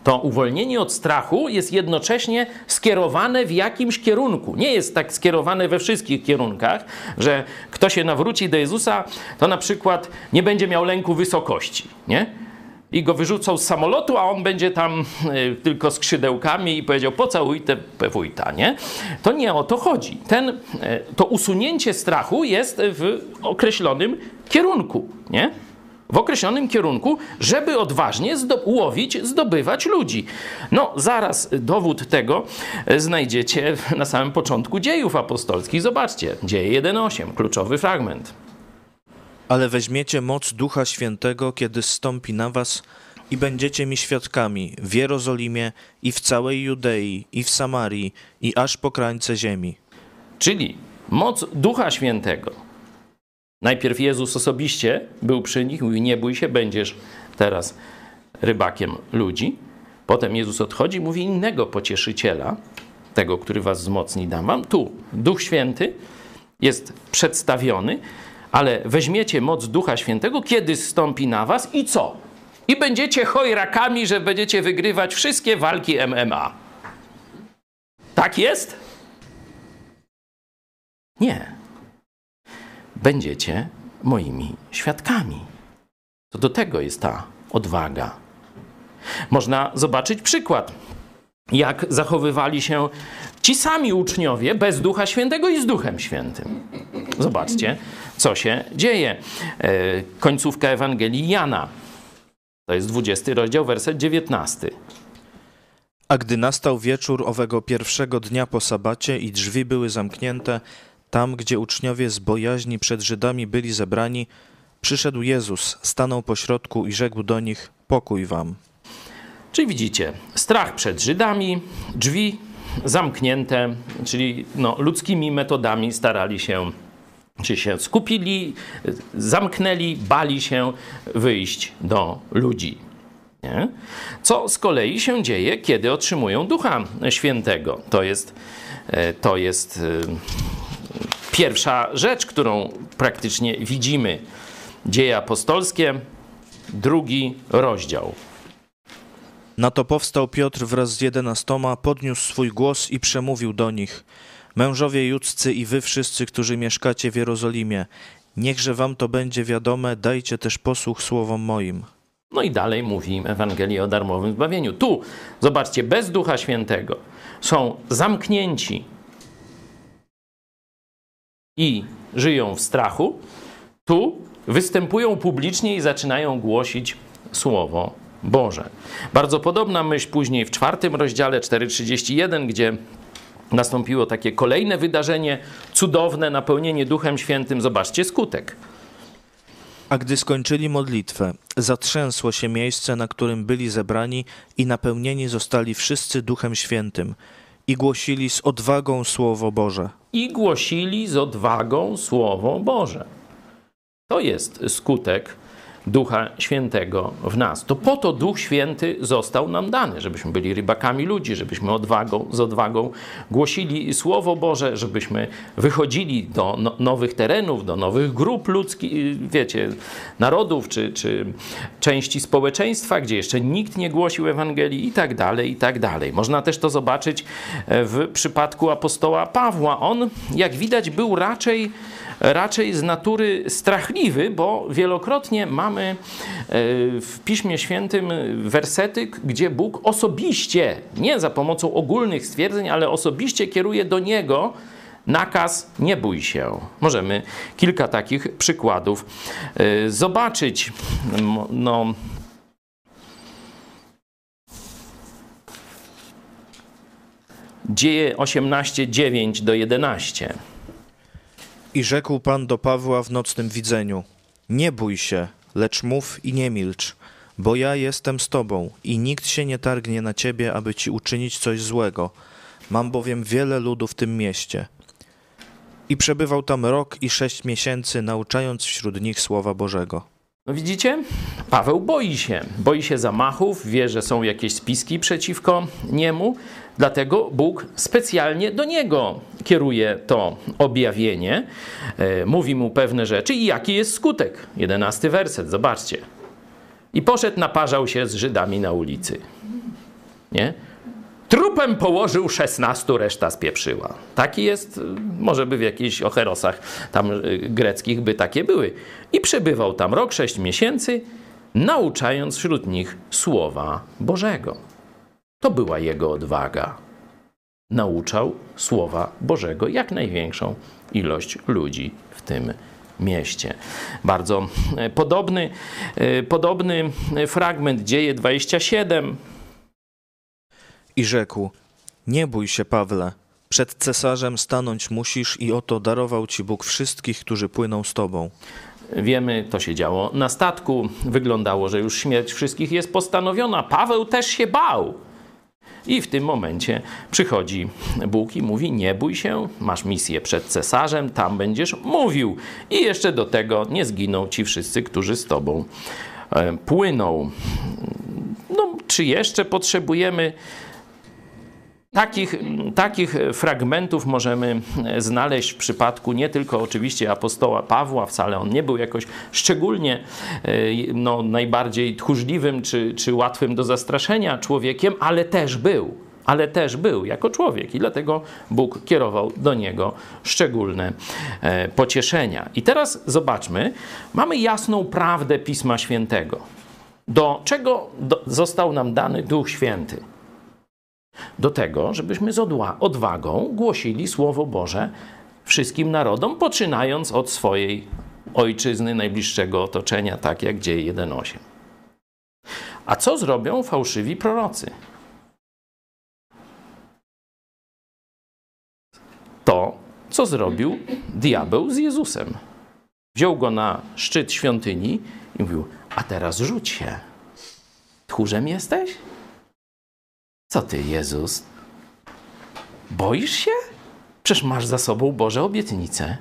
to uwolnienie od strachu jest jednocześnie skierowane w jakimś kierunku. Nie jest tak skierowane we wszystkich kierunkach, że kto się nawróci do Jezusa, to na przykład nie będzie miał lęku wysokości, nie? I go wyrzucą z samolotu, a on będzie tam y, tylko skrzydełkami i powiedział pocałuj te wójta, nie? To nie o to chodzi. Ten, y, to usunięcie strachu jest w określonym kierunku, nie? W określonym kierunku, żeby odważnie zdo łowić, zdobywać ludzi. No, zaraz dowód tego znajdziecie na samym początku dziejów apostolskich. Zobaczcie, dzieje 1.8, kluczowy fragment. Ale weźmiecie moc Ducha Świętego, kiedy stąpi na was i będziecie mi świadkami w Jerozolimie i w całej Judei i w Samarii i aż po krańce ziemi. Czyli moc Ducha Świętego. Najpierw Jezus osobiście był przy nich, mówi: Nie bój się, będziesz teraz rybakiem ludzi. Potem Jezus odchodzi, mówi innego pocieszyciela, tego, który was wzmocni, dam wam. Tu Duch Święty jest przedstawiony, ale weźmiecie moc Ducha Świętego, kiedy zstąpi na was i co? I będziecie chojrakami, że będziecie wygrywać wszystkie walki MMA. Tak jest? Nie. Będziecie moimi świadkami. To do tego jest ta odwaga. Można zobaczyć przykład, jak zachowywali się ci sami uczniowie bez Ducha Świętego i z Duchem Świętym. Zobaczcie, co się dzieje. E, Końcówka Ewangelii Jana. To jest 20 rozdział, werset 19. A gdy nastał wieczór owego pierwszego dnia po sabacie i drzwi były zamknięte, tam, gdzie uczniowie z bojaźni przed Żydami byli zebrani, przyszedł Jezus, stanął pośrodku i rzekł do nich: Pokój wam. Czyli widzicie, strach przed Żydami, drzwi zamknięte, czyli no, ludzkimi metodami starali się, czy się skupili, zamknęli, bali się wyjść do ludzi. Nie? Co z kolei się dzieje, kiedy otrzymują Ducha Świętego. To jest, e, to jest e, pierwsza rzecz, którą praktycznie widzimy. Dzieje apostolskie, drugi rozdział. Na to powstał Piotr wraz z jedenastoma, podniósł swój głos i przemówił do nich: Mężowie judzcy i wy wszyscy, którzy mieszkacie w Jerozolimie, niechże wam to będzie wiadome, dajcie też posłuch słowom moim. No i dalej mówi im Ewangelię o darmowym zbawieniu. Tu, zobaczcie, bez Ducha Świętego są zamknięci i żyją w strachu. Tu występują publicznie i zaczynają głosić Słowo Boże. Bardzo podobna myśl później w czwartym rozdziale 4:31, gdzie nastąpiło takie kolejne wydarzenie, cudowne napełnienie Duchem Świętym. Zobaczcie skutek. A gdy skończyli modlitwę, zatrzęsło się miejsce, na którym byli zebrani, i napełnieni zostali wszyscy Duchem Świętym, i głosili z odwagą Słowo Boże. I głosili z odwagą Słowo Boże. To jest skutek Ducha Świętego w nas. To po to Duch Święty został nam dany, żebyśmy byli rybakami ludzi, żebyśmy odwagą, z odwagą głosili Słowo Boże, żebyśmy wychodzili do no, nowych terenów, do nowych grup ludzkich, wiecie, narodów czy, czy części społeczeństwa, gdzie jeszcze nikt nie głosił Ewangelii i tak dalej, i tak dalej. Można też to zobaczyć w przypadku apostoła Pawła. On, jak widać, był raczej raczej z natury strachliwy, bo wielokrotnie mamy e, w Piśmie Świętym wersety, gdzie Bóg osobiście, nie za pomocą ogólnych stwierdzeń, ale osobiście kieruje do niego nakaz nie bój się. Możemy kilka takich przykładów e, zobaczyć. No, Dzieje 18, 9 do 11. I rzekł Pan do Pawła w nocnym widzeniu: Nie bój się, lecz mów i nie milcz, bo ja jestem z tobą i nikt się nie targnie na ciebie, aby ci uczynić coś złego. Mam bowiem wiele ludu w tym mieście. I przebywał tam rok i sześć miesięcy, nauczając wśród nich słowa Bożego. No widzicie? Paweł boi się. Boi się zamachów, wie, że są jakieś spiski przeciwko niemu, dlatego Bóg specjalnie do niego kieruje to objawienie, e, mówi mu pewne rzeczy i jaki jest skutek. Jedenasty werset, zobaczcie. I poszedł, naparzał się z Żydami na ulicy. Nie? Trupem położył szesnastu, reszta spieprzyła. Taki jest, może by w jakichś ocherosach tam y, greckich by takie były. I przebywał tam rok, sześć miesięcy, nauczając wśród nich słowa Bożego. To była jego odwaga. Nauczał słowa Bożego jak największą ilość ludzi w tym mieście. Bardzo e, podobny, e, podobny fragment dzieje 27 I rzekł: Nie bój się, Pawle, Przed cesarzem stanąć musisz i oto darował ci Bóg wszystkich, którzy płyną z tobą. Wiemy, to się działo na statku. Wyglądało, że już śmierć wszystkich jest postanowiona. Paweł też się bał. I w tym momencie przychodzi Bóg i mówi: Nie bój się, masz misję przed cesarzem, tam będziesz mówił. I jeszcze do tego nie zginą ci wszyscy, którzy z tobą e, płyną. No, czy jeszcze potrzebujemy Takich, takich fragmentów możemy znaleźć w przypadku nie tylko oczywiście apostoła Pawła, wcale on nie był jakoś szczególnie e, no, najbardziej tchórzliwym czy, czy łatwym do zastraszenia człowiekiem, ale też był. Ale też był jako człowiek i dlatego Bóg kierował do niego szczególne e, pocieszenia. I teraz zobaczmy, mamy jasną prawdę Pisma Świętego. Do czego do, został nam dany Duch Święty? Do tego, żebyśmy z odwagą głosili Słowo Boże wszystkim narodom, poczynając od swojej ojczyzny, najbliższego otoczenia, tak jak dzieje 1.8. A co zrobią fałszywi prorocy? To, co zrobił diabeł z Jezusem. Wziął go na szczyt świątyni i mówił: A teraz rzuć się. Tchórzem jesteś? Co ty, Jezus? Boisz się? Przecież masz za sobą Boże obietnice.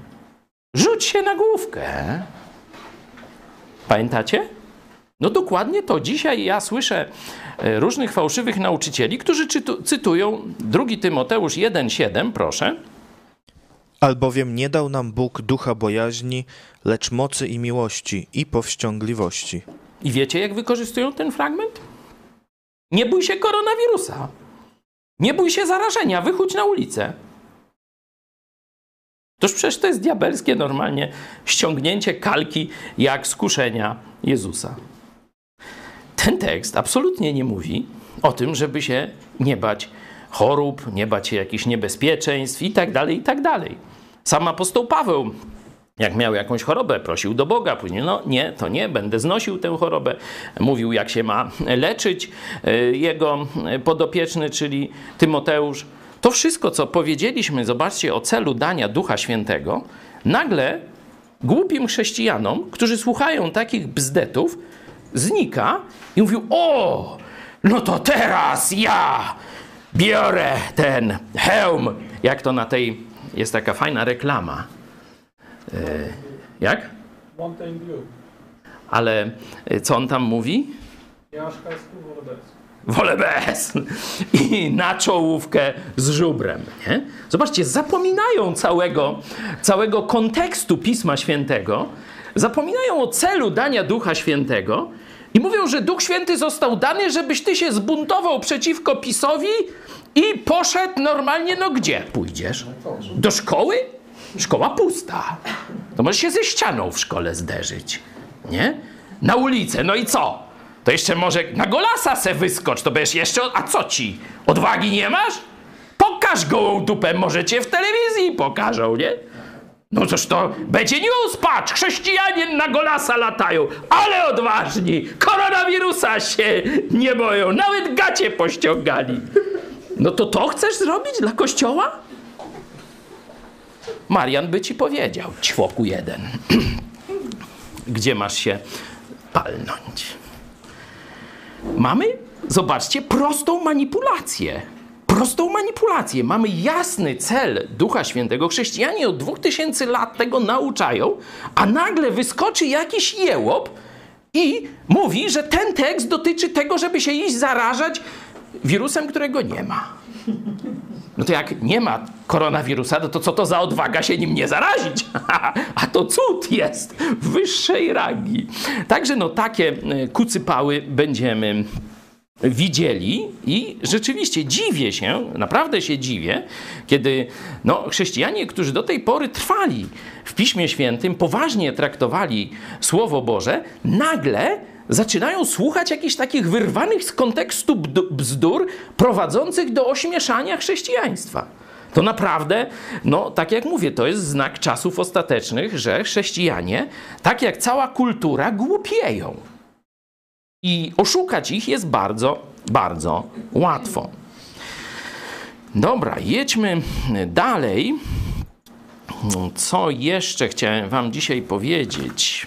Rzuć się na główkę. Pamiętacie? No dokładnie to. Dzisiaj ja słyszę e, różnych fałszywych nauczycieli, którzy czytu, cytują 2 Tymoteusz 1,7, proszę. Albowiem nie dał nam Bóg ducha bojaźni, lecz mocy i miłości i powściągliwości. I wiecie, jak wykorzystują ten fragment? Nie bój się koronawirusa. Nie bój się zarażenia, wychódź na ulicę. Toż przecież to jest diabelskie normalnie ściągnięcie kalki jak skuszenia Jezusa. Ten tekst absolutnie nie mówi o tym, żeby się nie bać chorób, nie bać się jakichś niebezpieczeństw i tak dalej, i tak dalej. Sam apostoł Paweł jak miał jakąś chorobę, prosił do Boga, później, no nie, to nie, będę znosił tę chorobę. Mówił, jak się ma leczyć e, jego podopieczny, czyli Tymoteusz. To wszystko, co powiedzieliśmy, zobaczcie, o celu dania Ducha Świętego, nagle głupim chrześcijanom, którzy słuchają takich bzdetów, znika i mówił, o, no to teraz ja biorę ten hełm, jak to na tej, jest taka fajna reklama, jak? Mountain Dew. Ale e, co on tam mówi? Ja szkajsku wolę bez. Wolę bez. I na czołówkę z żubrem. Nie? Zobaczcie, zapominają całego, całego kontekstu Pisma Świętego, zapominają o celu dania Ducha Świętego i mówią, że Duch Święty został dany, żebyś ty się zbuntował przeciwko PiSowi i poszedł normalnie, no gdzie pójdziesz? Do szkoły? Szkoła pusta. To możesz się ze ścianą w szkole zderzyć. Nie? Na ulicę. No i co? To jeszcze może na golasa se wyskocz, to będziesz jeszcze... A co ci? Odwagi nie masz? Pokaż gołą dupę, może cię w telewizji pokażą, nie? No cóż to będzie news, patrz, chrześcijanie na golasa latają, ale odważni, koronawirusa się nie boją, nawet gacie pościągali. No to to chcesz zrobić dla kościoła? Marian by ci powiedział, ćwoku jeden, gdzie masz się palnąć. Mamy, zobaczcie, prostą manipulację. Prostą manipulację. Mamy jasny cel Ducha Świętego. Chrześcijanie od dwóch tysięcy lat tego nauczają, a nagle wyskoczy jakiś jełop i mówi, że ten tekst dotyczy tego, żeby się iść zarażać wirusem, którego nie ma. No to jak nie ma koronawirusa, no to co to za odwaga się nim nie zarazić? A to cud jest wyższej rangi. Także no takie e, kucypały będziemy widzieli i rzeczywiście dziwię się, naprawdę się dziwię, kiedy no, chrześcijanie, którzy do tej pory trwali w Piśmie Świętym, poważnie traktowali Słowo Boże, nagle zaczynają słuchać jakichś takich wyrwanych z kontekstu bzdur prowadzących do ośmieszania chrześcijaństwa. To naprawdę, no tak jak mówię, to jest znak czasów ostatecznych, że chrześcijanie, tak jak cała kultura, głupieją. I oszukać ich jest bardzo, bardzo łatwo. Dobra, jedźmy dalej. Co jeszcze chciałem Wam dzisiaj powiedzieć?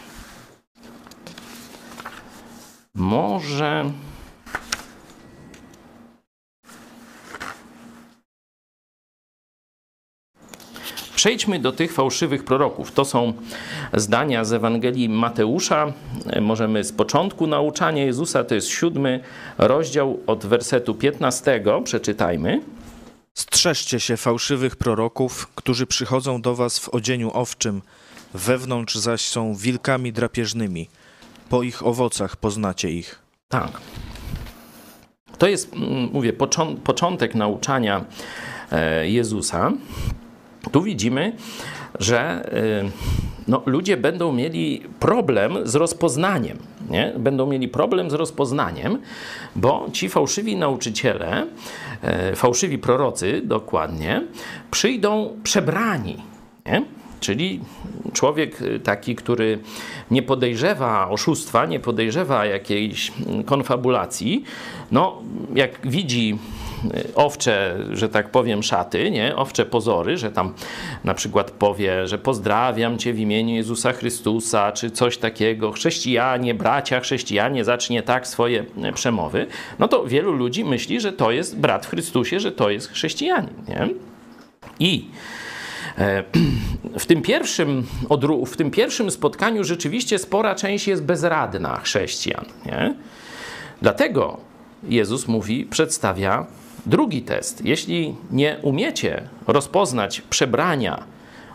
Może. Przejdźmy do tych fałszywych proroków. To są zdania z Ewangelii Mateusza. Możemy z początku nauczania Jezusa, to jest siódmy rozdział od wersetu 15. Przeczytajmy. Strzeżcie się fałszywych proroków, którzy przychodzą do was w odzieniu owczym, wewnątrz zaś są wilkami drapieżnymi. Po ich owocach poznacie ich. Tak. To jest, mm, mówię, począ- początek nauczania e, Jezusa. Tu widzimy, że e, no, ludzie będą mieli problem z rozpoznaniem. Nie? Będą mieli problem z rozpoznaniem, bo ci fałszywi nauczyciele, e, fałszywi prorocy dokładnie, przyjdą przebrani. Nie? Czyli człowiek taki, który nie podejrzewa oszustwa, nie podejrzewa jakiejś konfabulacji, no jak widzi owcze, że tak powiem, szaty, nie? owcze pozory, że tam na przykład powie, że pozdrawiam cię w imieniu Jezusa Chrystusa, czy coś takiego, chrześcijanie, bracia chrześcijanie, zacznie tak swoje przemowy, no to wielu ludzi myśli, że to jest brat w Chrystusie, że to jest chrześcijanin. Nie? I w tym, pierwszym, w tym pierwszym spotkaniu rzeczywiście spora część jest bezradna chrześcijan. Nie? Dlatego Jezus mówi, przedstawia drugi test. Jeśli nie umiecie rozpoznać przebrania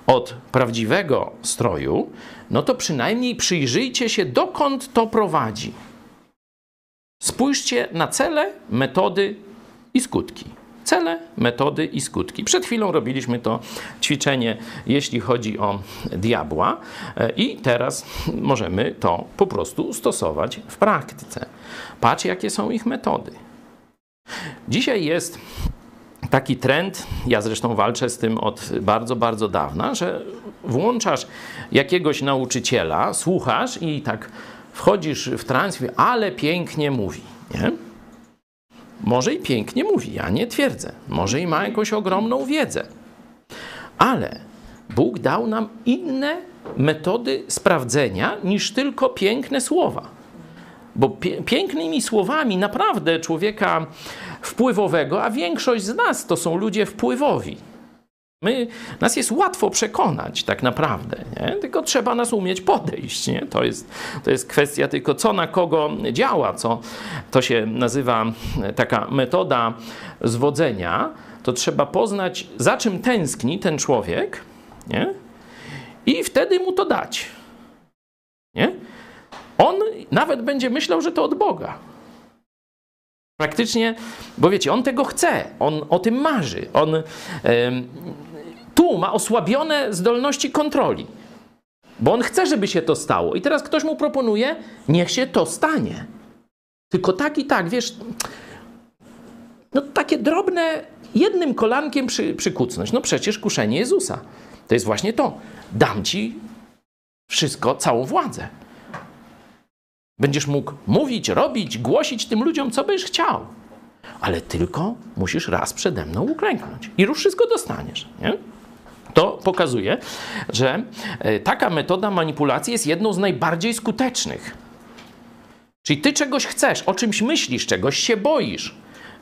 od prawdziwego stroju, no to przynajmniej przyjrzyjcie się, dokąd to prowadzi. Spójrzcie na cele, metody i skutki. Cele, metody i skutki. Przed chwilą robiliśmy to ćwiczenie, jeśli chodzi o diabła, i teraz możemy to po prostu stosować w praktyce. Patrz, jakie są ich metody. Dzisiaj jest taki trend, ja zresztą walczę z tym od bardzo, bardzo dawna, że włączasz jakiegoś nauczyciela, słuchasz i tak wchodzisz w trans, ale pięknie mówi. Nie? Może i pięknie mówi, ja nie twierdzę. Może i ma jakąś ogromną wiedzę. Ale Bóg dał nam inne metody sprawdzenia niż tylko piękne słowa. Bo pięknymi słowami naprawdę człowieka wpływowego, a większość z nas to są ludzie wpływowi. My, nas jest łatwo przekonać tak naprawdę, nie? tylko trzeba nas umieć podejść. Nie? To, jest, to jest kwestia tylko co na kogo działa, co to się nazywa taka metoda zwodzenia. To trzeba poznać, za czym tęskni ten człowiek nie? i wtedy mu to dać. Nie? On nawet będzie myślał, że to od Boga. Praktycznie, bo wiecie, on tego chce, on o tym marzy. On e, tu ma osłabione zdolności kontroli, bo on chce, żeby się to stało. I teraz ktoś mu proponuje, niech się to stanie. Tylko tak i tak, wiesz, no takie drobne, jednym kolankiem przy, przykucnąć. No przecież kuszenie Jezusa. To jest właśnie to. Dam ci wszystko, całą władzę. Będziesz mógł mówić, robić, głosić tym ludziom, co byś chciał. Ale tylko musisz raz przede mną uklęknąć i już wszystko dostaniesz. Nie? To pokazuje, że e, taka metoda manipulacji jest jedną z najbardziej skutecznych. Czyli ty czegoś chcesz, o czymś myślisz, czegoś się boisz.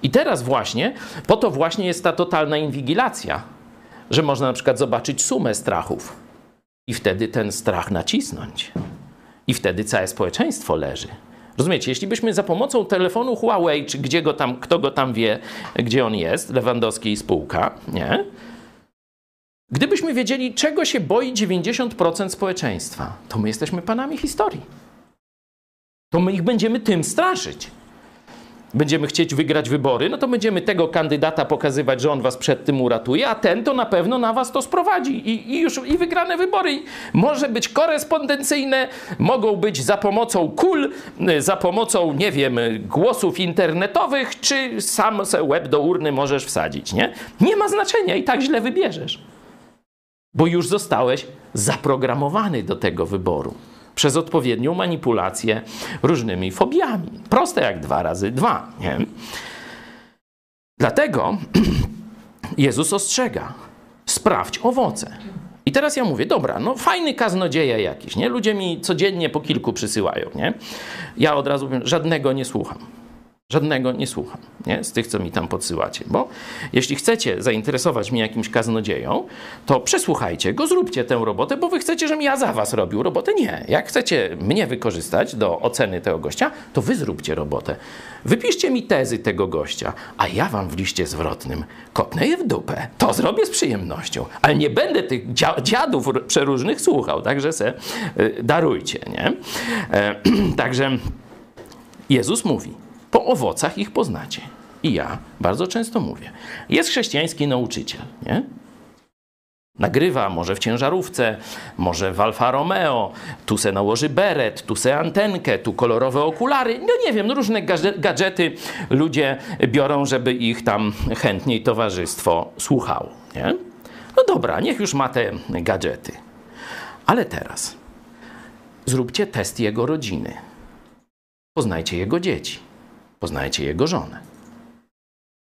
I teraz właśnie, po to właśnie jest ta totalna inwigilacja, że można na przykład zobaczyć sumę strachów i wtedy ten strach nacisnąć. I wtedy całe społeczeństwo leży. Rozumiecie, jeśli byśmy za pomocą telefonu Huawei, czy gdzie go tam, kto go tam wie, gdzie on jest, Lewandowski i spółka, nie? Gdybyśmy wiedzieli, czego się boi 90% społeczeństwa, to my jesteśmy panami historii. To my ich będziemy tym straszyć będziemy chcieć wygrać wybory, no to będziemy tego kandydata pokazywać, że on was przed tym uratuje, a ten to na pewno na was to sprowadzi i, i już i wygrane wybory. I może być korespondencyjne, mogą być za pomocą kul, za pomocą, nie wiem, głosów internetowych, czy sam se web do urny możesz wsadzić, nie? Nie ma znaczenia i tak źle wybierzesz. Bo już zostałeś zaprogramowany do tego wyboru przez odpowiednią manipulację różnymi fobiami. Proste jak dwa razy dwa. Nie? Dlatego Jezus ostrzega: sprawdź owoce. I teraz ja mówię, dobra, no fajny kaznodzieja jakiś, nie? Ludzie mi codziennie po kilku przysyłają, nie? Ja od razu powiem, żadnego nie słucham. Żadnego nie słucham, nie? Z tych, co mi tam podsyłacie. Bo jeśli chcecie zainteresować mnie jakimś kaznodzieją, to przesłuchajcie go, zróbcie tę robotę, bo wy chcecie, żebym ja za was robił robotę. Nie. Jak chcecie mnie wykorzystać do oceny tego gościa, to wy zróbcie robotę. Wypiszcie mi tezy tego gościa, a ja wam w liście zwrotnym kopnę je w dupę. To zrobię z przyjemnością, ale nie będę tych dzia- dziadów przeróżnych słuchał, także se y, darujcie, nie? E, także Jezus mówi, po owocach ich poznacie. I ja bardzo często mówię, jest chrześcijański nauczyciel, nie? Nagrywa może w ciężarówce, może w Alfa Romeo, tu se nałoży beret, tu se antenkę, tu kolorowe okulary. No nie wiem, no różne gadże- gadżety ludzie biorą, żeby ich tam chętniej towarzystwo słuchało, nie? No dobra, niech już ma te gadżety. Ale teraz zróbcie test jego rodziny. Poznajcie jego dzieci. Poznajcie jego żonę.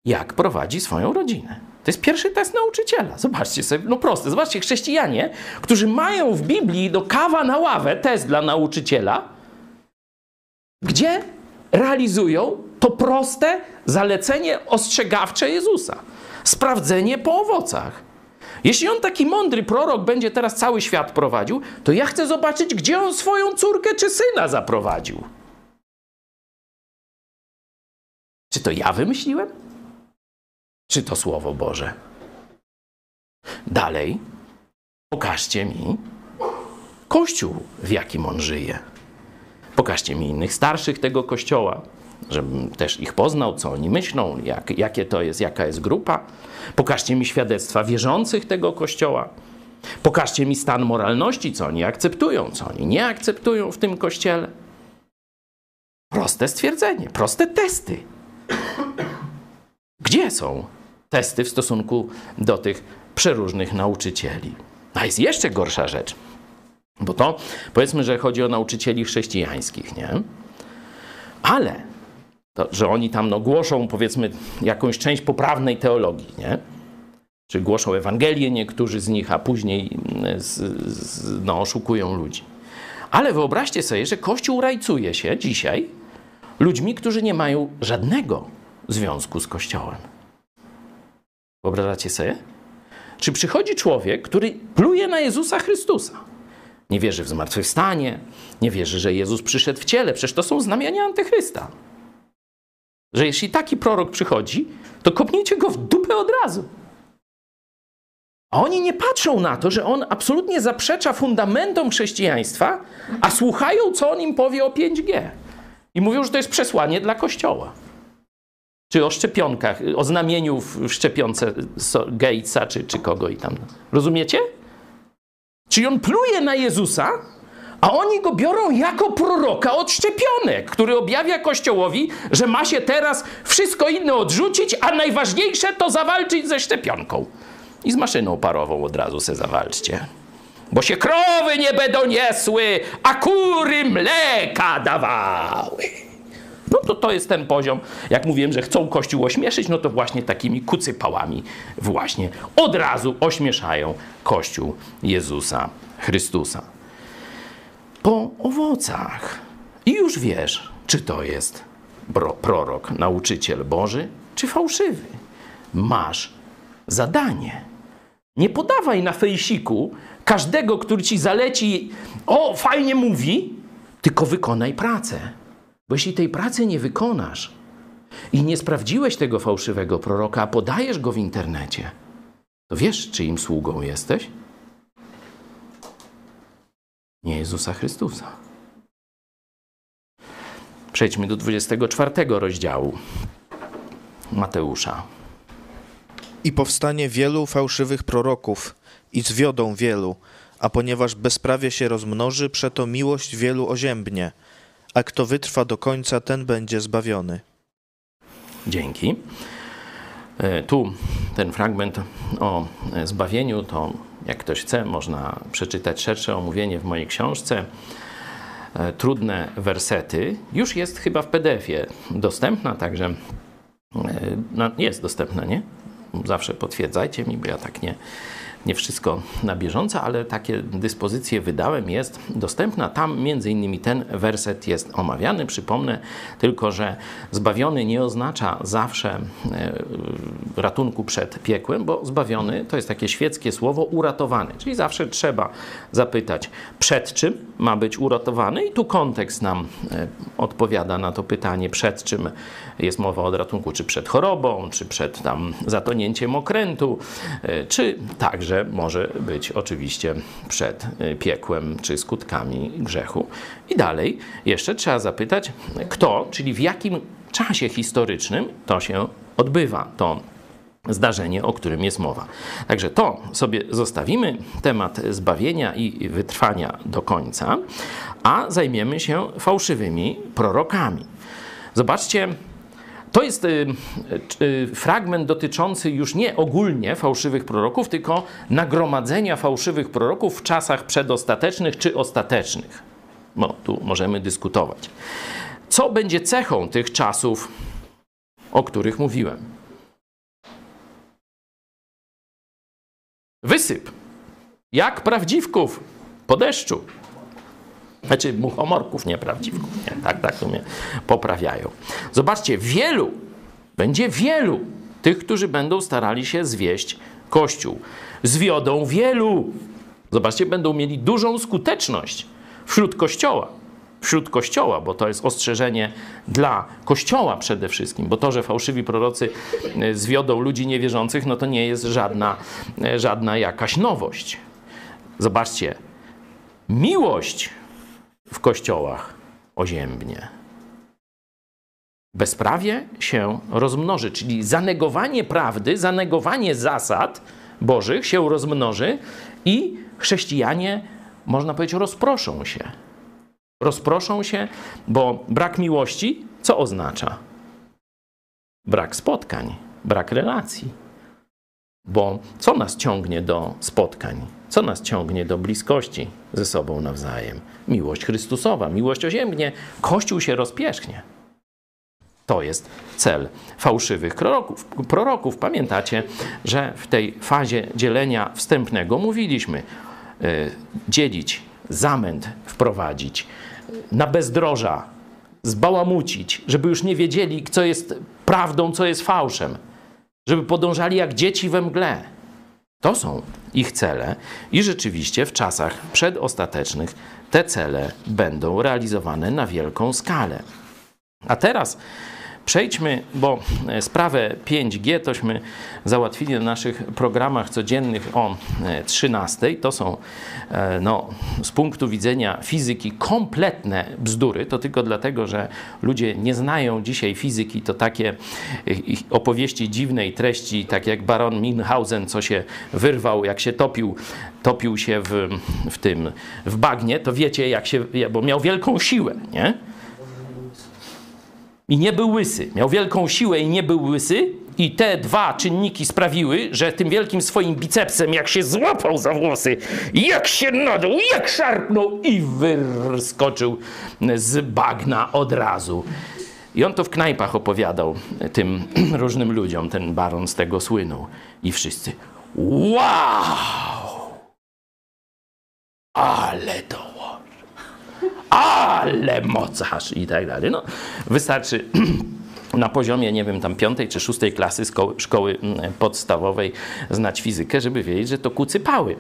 Jak prowadzi swoją rodzinę. To jest pierwszy test nauczyciela. Zobaczcie sobie, no proste. Zobaczcie, chrześcijanie, którzy mają w Biblii do kawa na ławę test dla nauczyciela, gdzie realizują to proste zalecenie ostrzegawcze Jezusa. Sprawdzenie po owocach. Jeśli on taki mądry prorok będzie teraz cały świat prowadził, to ja chcę zobaczyć, gdzie on swoją córkę czy syna zaprowadził. Czy to ja wymyśliłem? Czy to Słowo Boże? Dalej, pokażcie mi Kościół, w jakim on żyje. Pokażcie mi innych starszych tego Kościoła, żebym też ich poznał, co oni myślą, jak, jakie to jest, jaka jest grupa. Pokażcie mi świadectwa wierzących tego Kościoła. Pokażcie mi stan moralności, co oni akceptują, co oni nie akceptują w tym Kościele. Proste stwierdzenie, proste testy. Gdzie są testy w stosunku do tych przeróżnych nauczycieli? A jest jeszcze gorsza rzecz, bo to powiedzmy, że chodzi o nauczycieli chrześcijańskich, nie? Ale to, że oni tam no, głoszą powiedzmy jakąś część poprawnej teologii, nie? Czy głoszą Ewangelię niektórzy z nich, a później mm, z, z, no, oszukują ludzi. Ale wyobraźcie sobie, że Kościół rajcuje się dzisiaj ludźmi, którzy nie mają żadnego związku z Kościołem. Wyobrażacie sobie? Czy przychodzi człowiek, który pluje na Jezusa Chrystusa? Nie wierzy w zmartwychwstanie, nie wierzy, że Jezus przyszedł w ciele. Przecież to są znamienia antychrysta. Że jeśli taki prorok przychodzi, to kopnijcie go w dupę od razu. A oni nie patrzą na to, że on absolutnie zaprzecza fundamentom chrześcijaństwa, a słuchają, co on im powie o 5G. I mówią, że to jest przesłanie dla Kościoła. Czy o szczepionkach, o znamieniu w szczepionce Gatesa, czy, czy kogo i tam. Rozumiecie? Czyli on pluje na Jezusa, a oni go biorą jako proroka od szczepionek, który objawia Kościołowi, że ma się teraz wszystko inne odrzucić, a najważniejsze to zawalczyć ze szczepionką. I z maszyną parową od razu se zawalczcie. Bo się krowy nie będą niesły, a kury mleka dawały. No to to jest ten poziom. Jak mówiłem, że chcą Kościół ośmieszyć, no to właśnie takimi kucypałami właśnie od razu ośmieszają Kościół Jezusa Chrystusa. Po owocach. I już wiesz, czy to jest prorok, nauczyciel Boży, czy fałszywy. Masz zadanie. Nie podawaj na fejsiku każdego, który ci zaleci, o, fajnie mówi, tylko wykonaj pracę. Bo jeśli tej pracy nie wykonasz i nie sprawdziłeś tego fałszywego proroka, a podajesz go w internecie, to wiesz, czyim sługą jesteś? Nie Jezusa Chrystusa. Przejdźmy do 24 rozdziału Mateusza. I powstanie wielu fałszywych proroków i zwiodą wielu, a ponieważ bezprawie się rozmnoży, przeto miłość wielu oziębnie, a kto wytrwa do końca, ten będzie zbawiony. Dzięki. E, Tu ten fragment o e, zbawieniu, to jak ktoś chce, można przeczytać szersze omówienie w mojej książce. E, Trudne wersety. Już jest chyba w PDF-ie dostępna, także jest dostępna, nie? Zawsze potwierdzajcie mi, bo ja tak nie, nie wszystko na bieżąco, ale takie dyspozycje wydałem, jest dostępna. Tam między innymi ten werset jest omawiany. Przypomnę tylko, że zbawiony nie oznacza zawsze e, ratunku przed piekłem, bo zbawiony to jest takie świeckie słowo uratowany, czyli zawsze trzeba zapytać, przed czym ma być uratowany i tu kontekst nam e, odpowiada na to pytanie, przed czym jest mowa o ratunku, czy przed chorobą, czy przed tam zatonięciem okrętu, e, czy także może być oczywiście przed e, piekłem, czy skutkami grzechu. I dalej jeszcze trzeba zapytać, kto, czyli w jakim czasie historycznym to się odbywa, to zdarzenie, o którym jest mowa. Także to sobie zostawimy, temat zbawienia i wytrwania do końca, a zajmiemy się fałszywymi prorokami. Zobaczcie, to jest y, y, fragment dotyczący już nie ogólnie fałszywych proroków, tylko nagromadzenia fałszywych proroków w czasach przedostatecznych czy ostatecznych. No, tu możemy dyskutować. Co będzie cechą tych czasów, o których mówiłem? Wysyp. Jak prawdziwków po deszczu. Znaczy muchomorków, nie prawdziwków. Nie, tak, tak to mnie poprawiają. Zobaczcie, wielu, będzie wielu tych, którzy będą starali się zwieść Kościół. Zwiodą wielu. Zobaczcie, będą mieli dużą skuteczność wśród Kościoła. Wśród Kościoła, bo to jest ostrzeżenie dla Kościoła przede wszystkim, bo to, że fałszywi prorocy e, zwiodą ludzi niewierzących, no to nie jest żadna, e, żadna jakaś nowość. Zobaczcie, miłość w kościołach oziębnie. Bezprawie się rozmnoży, czyli zanegowanie prawdy, zanegowanie zasad Bożych się rozmnoży i chrześcijanie, można powiedzieć, rozproszą się. Rozproszą się, bo brak miłości co oznacza? Brak spotkań, brak relacji. Bo co nas ciągnie do spotkań? Co nas ciągnie do bliskości ze sobą nawzajem? Miłość Chrystusowa, miłość oziębnie, Kościół się rozpierzchnie. To jest cel fałszywych proroków. proroków. Pamiętacie, że w tej fazie dzielenia wstępnego mówiliśmy yy, dzielić, zamęt wprowadzić, na bezdroża zbałamucić, żeby już nie wiedzieli, co jest prawdą, co jest fałszem, żeby podążali jak dzieci we mgle. To są ich cele i rzeczywiście w czasach przedostatecznych te cele będą realizowane na wielką skalę. A teraz Przejdźmy, bo e, sprawę 5G tośmy załatwili na naszych programach codziennych o 13. E, to są e, no, z punktu widzenia fizyki kompletne bzdury. To tylko dlatego, że ludzie nie znają dzisiaj fizyki. To takie opowieści dziwnej treści, tak jak baron Minhausen, co się wyrwał, jak się topił, topił się w, w tym, w bagnie, to wiecie, jak się, bo miał wielką siłę, nie? I nie był łysy. Miał wielką siłę i nie był łysy. I te dwa czynniki sprawiły, że tym wielkim swoim bicepsem, jak się złapał za włosy, jak się nadał, jak szarpnął i wyskoczył z bagna od razu. I on to w knajpach opowiadał tym różnym ludziom, ten baron z tego słynął. I wszyscy, wow! Ale to ale mocarz i tak dalej. No, wystarczy na poziomie, nie wiem, tam piątej czy szóstej klasy szkoły, mm, podstawowej znać fizykę, żeby wiedzieć, że to kucypały.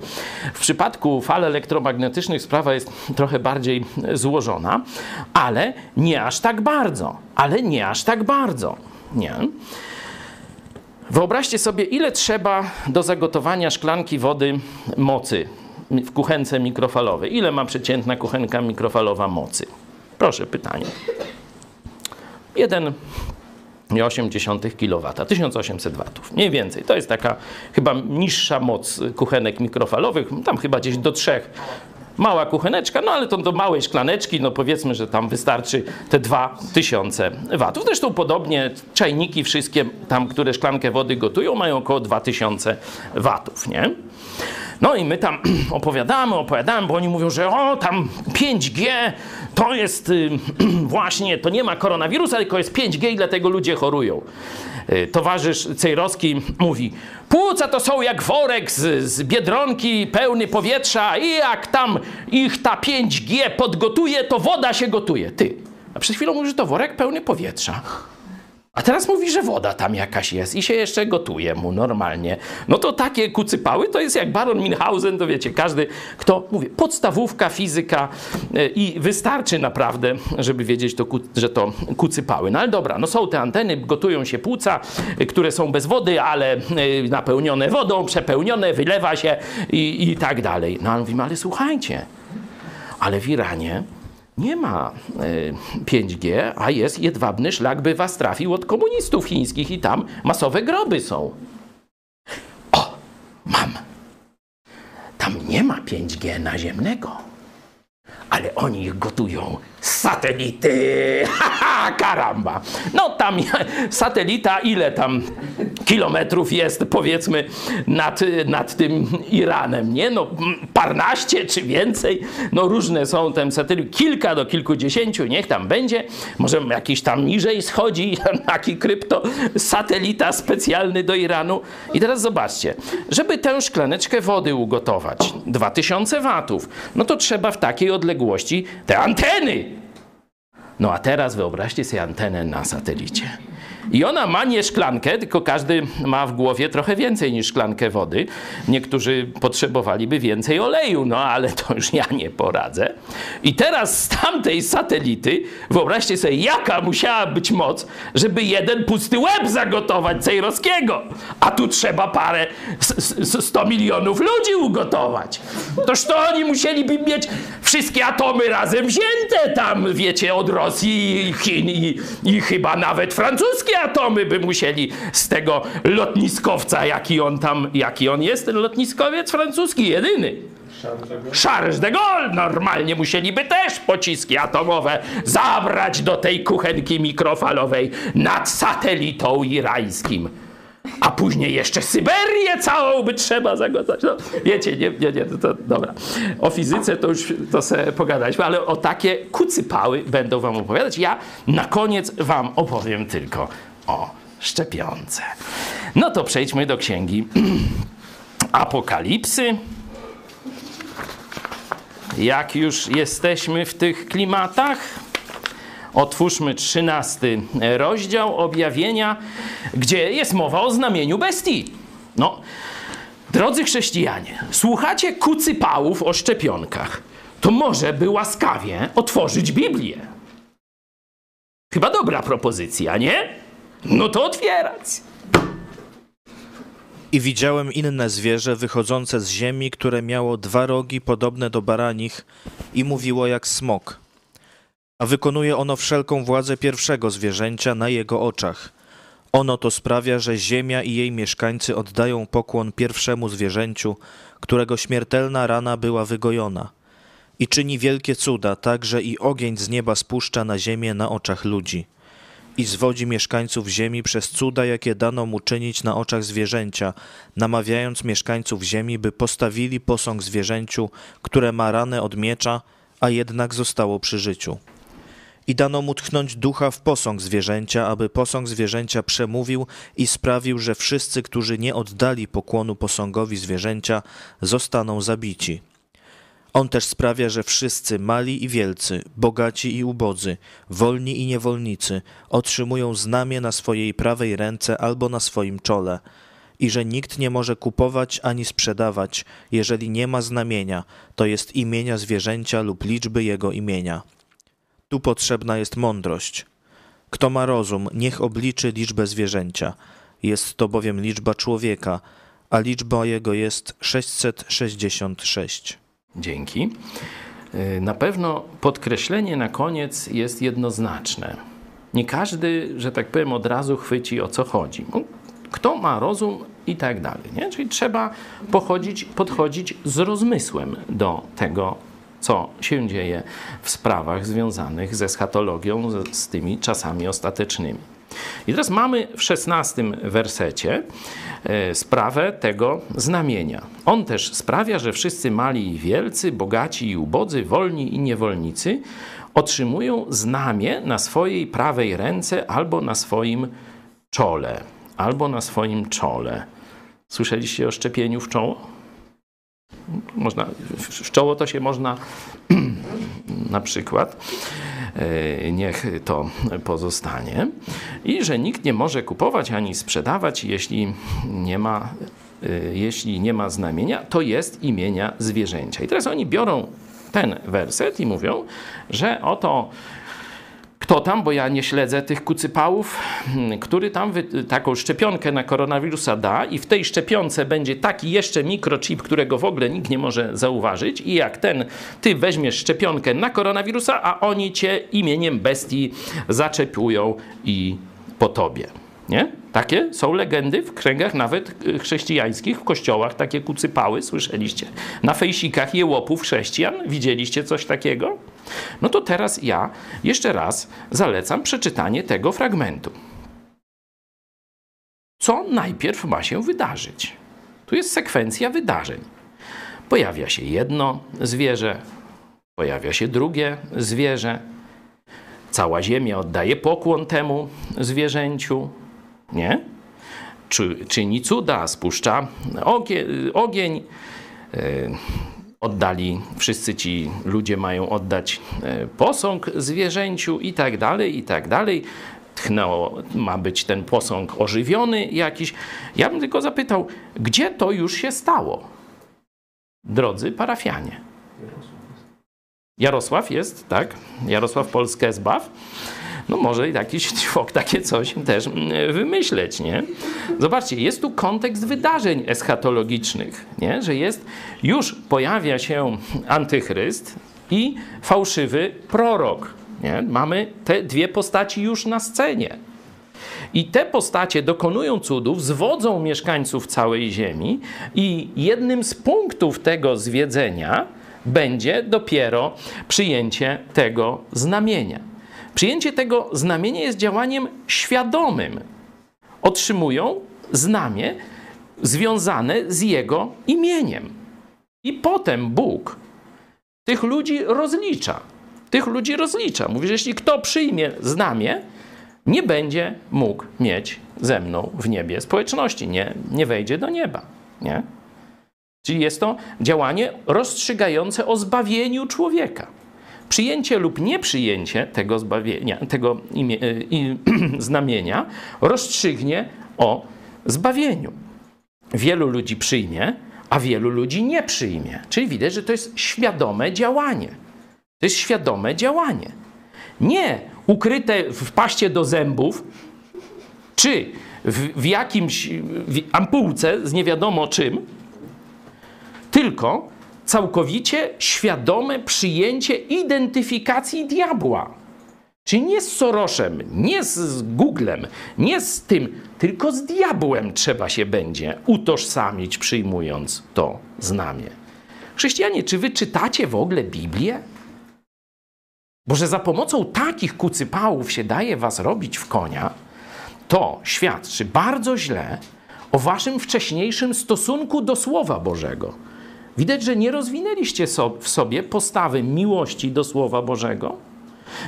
W przypadku fal elektromagnetycznych sprawa jest trochę bardziej złożona, ale nie aż tak bardzo. Ale nie aż tak bardzo. Nie. Wyobraźcie sobie, ile trzeba do zagotowania szklanki wody mocy w kuchence mikrofalowej. Ile ma przeciętna kuchenka mikrofalowa mocy? Proszę, pytanie. 1,8 kW, 1800 watów, mniej więcej. To jest taka chyba niższa moc kuchenek mikrofalowych, tam chyba gdzieś do 3 mała kucheneczka, no ale to do małej szklaneczki, no powiedzmy, że tam wystarczy te 2000 watów. Zresztą podobnie czajniki wszystkie tam, które szklankę wody gotują, mają około 2000 watów, nie? No i my tam opowiadamy, opowiadamy, bo oni mówią, że o, tam 5G to jest y, właśnie, to nie ma koronawirusa, tylko jest 5G i dlatego ludzie chorują. Y, Towarzysz Cejrowski mówi, płuca to są jak worek z, z biedronki pełny powietrza i jak tam ich ta 5G podgotuje, to woda się gotuje. Ty, a przed chwilą mówisz, że to worek pełny powietrza. A teraz mówi, że woda tam jakaś jest i się jeszcze gotuje mu normalnie. No to takie kucypały to jest jak baron Minhausen, to wiecie, każdy, kto, mówię, podstawówka, fizyka e, i wystarczy naprawdę, żeby wiedzieć, to, że to kucypały. No ale dobra, no są te anteny, gotują się płuca, e, które są bez wody, ale e, napełnione wodą, przepełnione, wylewa się i, i tak dalej. No ale mówimy, ale słuchajcie, ale w Iranie nie ma e, 5G, a jest jedwabny szlak, by was trafił od komunistów chińskich i tam masowe groby są. O, mam. Tam nie ma 5G naziemnego, ale oni ich gotują satelity. Haha, karamba. No tam satelita, ile tam kilometrów jest, powiedzmy, nad, nad tym Iranem, nie? No parnaście czy więcej, no różne są tam satelity, kilka do kilkudziesięciu, niech tam będzie, może jakiś tam niżej schodzi, taki krypto satelita specjalny do Iranu. I teraz zobaczcie, żeby tę szklaneczkę wody ugotować, 2000 watów, no to trzeba w takiej odległości te anteny. No a teraz wyobraźcie sobie antenę na satelicie. I ona ma nie szklankę, tylko każdy ma w głowie trochę więcej niż szklankę wody. Niektórzy potrzebowaliby więcej oleju, no ale to już ja nie poradzę. I teraz z tamtej satelity, wyobraźcie sobie, jaka musiała być moc, żeby jeden pusty łeb zagotować Cejrowskiego. A tu trzeba parę, s- s- 100 milionów ludzi ugotować. Toż to oni musieliby mieć wszystkie atomy razem wzięte tam, wiecie, od Rosji Chin i, i chyba nawet francuskie atomy by musieli z tego lotniskowca, jaki on tam, jaki on jest, ten lotniskowiec francuski, jedyny. Charles de Gaulle normalnie musieliby też pociski atomowe zabrać do tej kuchenki mikrofalowej nad satelitą irańskim. A później jeszcze Syberię całą by trzeba zagotować. No, wiecie, nie, nie, nie, to, to dobra. O fizyce to już to sobie pogadaliśmy, ale o takie kucypały będą wam opowiadać. Ja na koniec wam opowiem tylko o szczepionce. No to przejdźmy do księgi Apokalipsy. Jak już jesteśmy w tych klimatach, otwórzmy 13 rozdział objawienia, gdzie jest mowa o znamieniu bestii. No, drodzy chrześcijanie, słuchacie kucypałów o szczepionkach, to może by łaskawie otworzyć Biblię. Chyba dobra propozycja, nie? No to otwierać. I widziałem inne zwierzę wychodzące z ziemi, które miało dwa rogi podobne do baranich i mówiło jak smok. A wykonuje ono wszelką władzę pierwszego zwierzęcia na jego oczach. Ono to sprawia, że ziemia i jej mieszkańcy oddają pokłon pierwszemu zwierzęciu, którego śmiertelna rana była wygojona. I czyni wielkie cuda, tak że i ogień z nieba spuszcza na ziemię na oczach ludzi i zwodzi mieszkańców ziemi przez cuda, jakie dano mu czynić na oczach zwierzęcia, namawiając mieszkańców ziemi, by postawili posąg zwierzęciu, które ma ranę od miecza, a jednak zostało przy życiu. I dano mu tchnąć ducha w posąg zwierzęcia, aby posąg zwierzęcia przemówił i sprawił, że wszyscy, którzy nie oddali pokłonu posągowi zwierzęcia, zostaną zabici. On też sprawia, że wszyscy, mali i wielcy, bogaci i ubodzy, wolni i niewolnicy, otrzymują znamię na swojej prawej ręce albo na swoim czole, i że nikt nie może kupować ani sprzedawać, jeżeli nie ma znamienia, to jest imienia zwierzęcia lub liczby jego imienia. Tu potrzebna jest mądrość. Kto ma rozum, niech obliczy liczbę zwierzęcia. Jest to bowiem liczba człowieka, a liczba jego jest 666. Dzięki. Y, Na pewno podkreślenie na koniec jest jednoznaczne. Nie każdy, że tak powiem, od razu chwyci o co chodzi. Kto ma rozum i tak dalej. Nie? Czyli trzeba pochodzić, podchodzić z rozmysłem do tego, co się dzieje w sprawach związanych ze schatologią, z, z tymi czasami ostatecznymi. I teraz mamy w szesnastym wersecie e, sprawę tego znamienia. On też sprawia, że wszyscy mali i wielcy, bogaci i ubodzy, wolni i niewolnicy otrzymują znamię na swojej prawej ręce albo na swoim czole. Albo na swoim czole. Słyszeliście o szczepieniu w czoło? Można, w czoło to się można na przykład e, niech to pozostanie i że nikt nie może kupować ani sprzedawać, jeśli nie ma, e, jeśli nie ma znamienia, to jest imienia zwierzęcia. I teraz oni biorą ten werset i mówią, że oto kto tam, bo ja nie śledzę tych kucypałów, hmm, który tam taką szczepionkę na koronawirusa da i w tej szczepionce będzie taki jeszcze mikrochip, którego w ogóle nikt nie może zauważyć i jak ten, ty weźmiesz szczepionkę na koronawirusa, a oni cię imieniem bestii zaczepują i po tobie. Nie? Takie są legendy w kręgach nawet y, chrześcijańskich, w kościołach takie kucypały, słyszeliście? Na fejsikach jełopów chrześcijan widzieliście coś takiego? No to teraz ja jeszcze raz zalecam przeczytanie tego fragmentu. Co najpierw ma się wydarzyć? Tu jest sekwencja wydarzeń. Pojawia się jedno zwierzę, pojawia się drugie zwierzę. Cała ziemia oddaje pokłon temu zwierzęciu, nie? Czy, czyni cuda, spuszcza ogień, ogień oddali, wszyscy ci ludzie mają oddać e, posąg zwierzęciu i tak dalej, i tak dalej. Tchnęło, ma być ten posąg ożywiony jakiś. Ja bym tylko zapytał, gdzie to już się stało? Drodzy parafianie. Jarosław jest, tak? Jarosław Polskę zbaw no może jakiś człowiek takie coś też mm, wymyśleć, nie? Zobaczcie, jest tu kontekst wydarzeń eschatologicznych, nie? Że jest, już pojawia się antychryst i fałszywy prorok, nie? Mamy te dwie postaci już na scenie. I te postacie dokonują cudów, zwodzą mieszkańców całej ziemi, i jednym z punktów tego zwiedzenia będzie dopiero przyjęcie tego znamienia. Przyjęcie tego znamienia jest działaniem świadomym. Otrzymują znamie związane z jego imieniem. I potem Bóg tych ludzi rozlicza. Tych ludzi rozlicza. Mówi, że jeśli kto przyjmie znamie, nie będzie mógł mieć ze mną w niebie społeczności, nie, nie wejdzie do nieba. Nie? Czyli jest to działanie rozstrzygające o zbawieniu człowieka. Przyjęcie lub nieprzyjęcie tego zbawienia, tego imię, y, znamienia rozstrzygnie o zbawieniu. Wielu ludzi przyjmie, a wielu ludzi nie przyjmie. Czyli widać, że to jest świadome działanie. To jest świadome działanie. Nie ukryte w paście do zębów, czy w, w jakimś w ampułce z nie wiadomo czym, tylko całkowicie świadome przyjęcie identyfikacji diabła. Czyli nie z Soroszem, nie z Googlem, nie z tym, tylko z diabłem trzeba się będzie utożsamić, przyjmując to znamie. Chrześcijanie, czy wy czytacie w ogóle Biblię? Bo że za pomocą takich kucypałów się daje was robić w konia, to świadczy bardzo źle o waszym wcześniejszym stosunku do Słowa Bożego. Widać, że nie rozwinęliście w sobie postawy miłości do Słowa Bożego.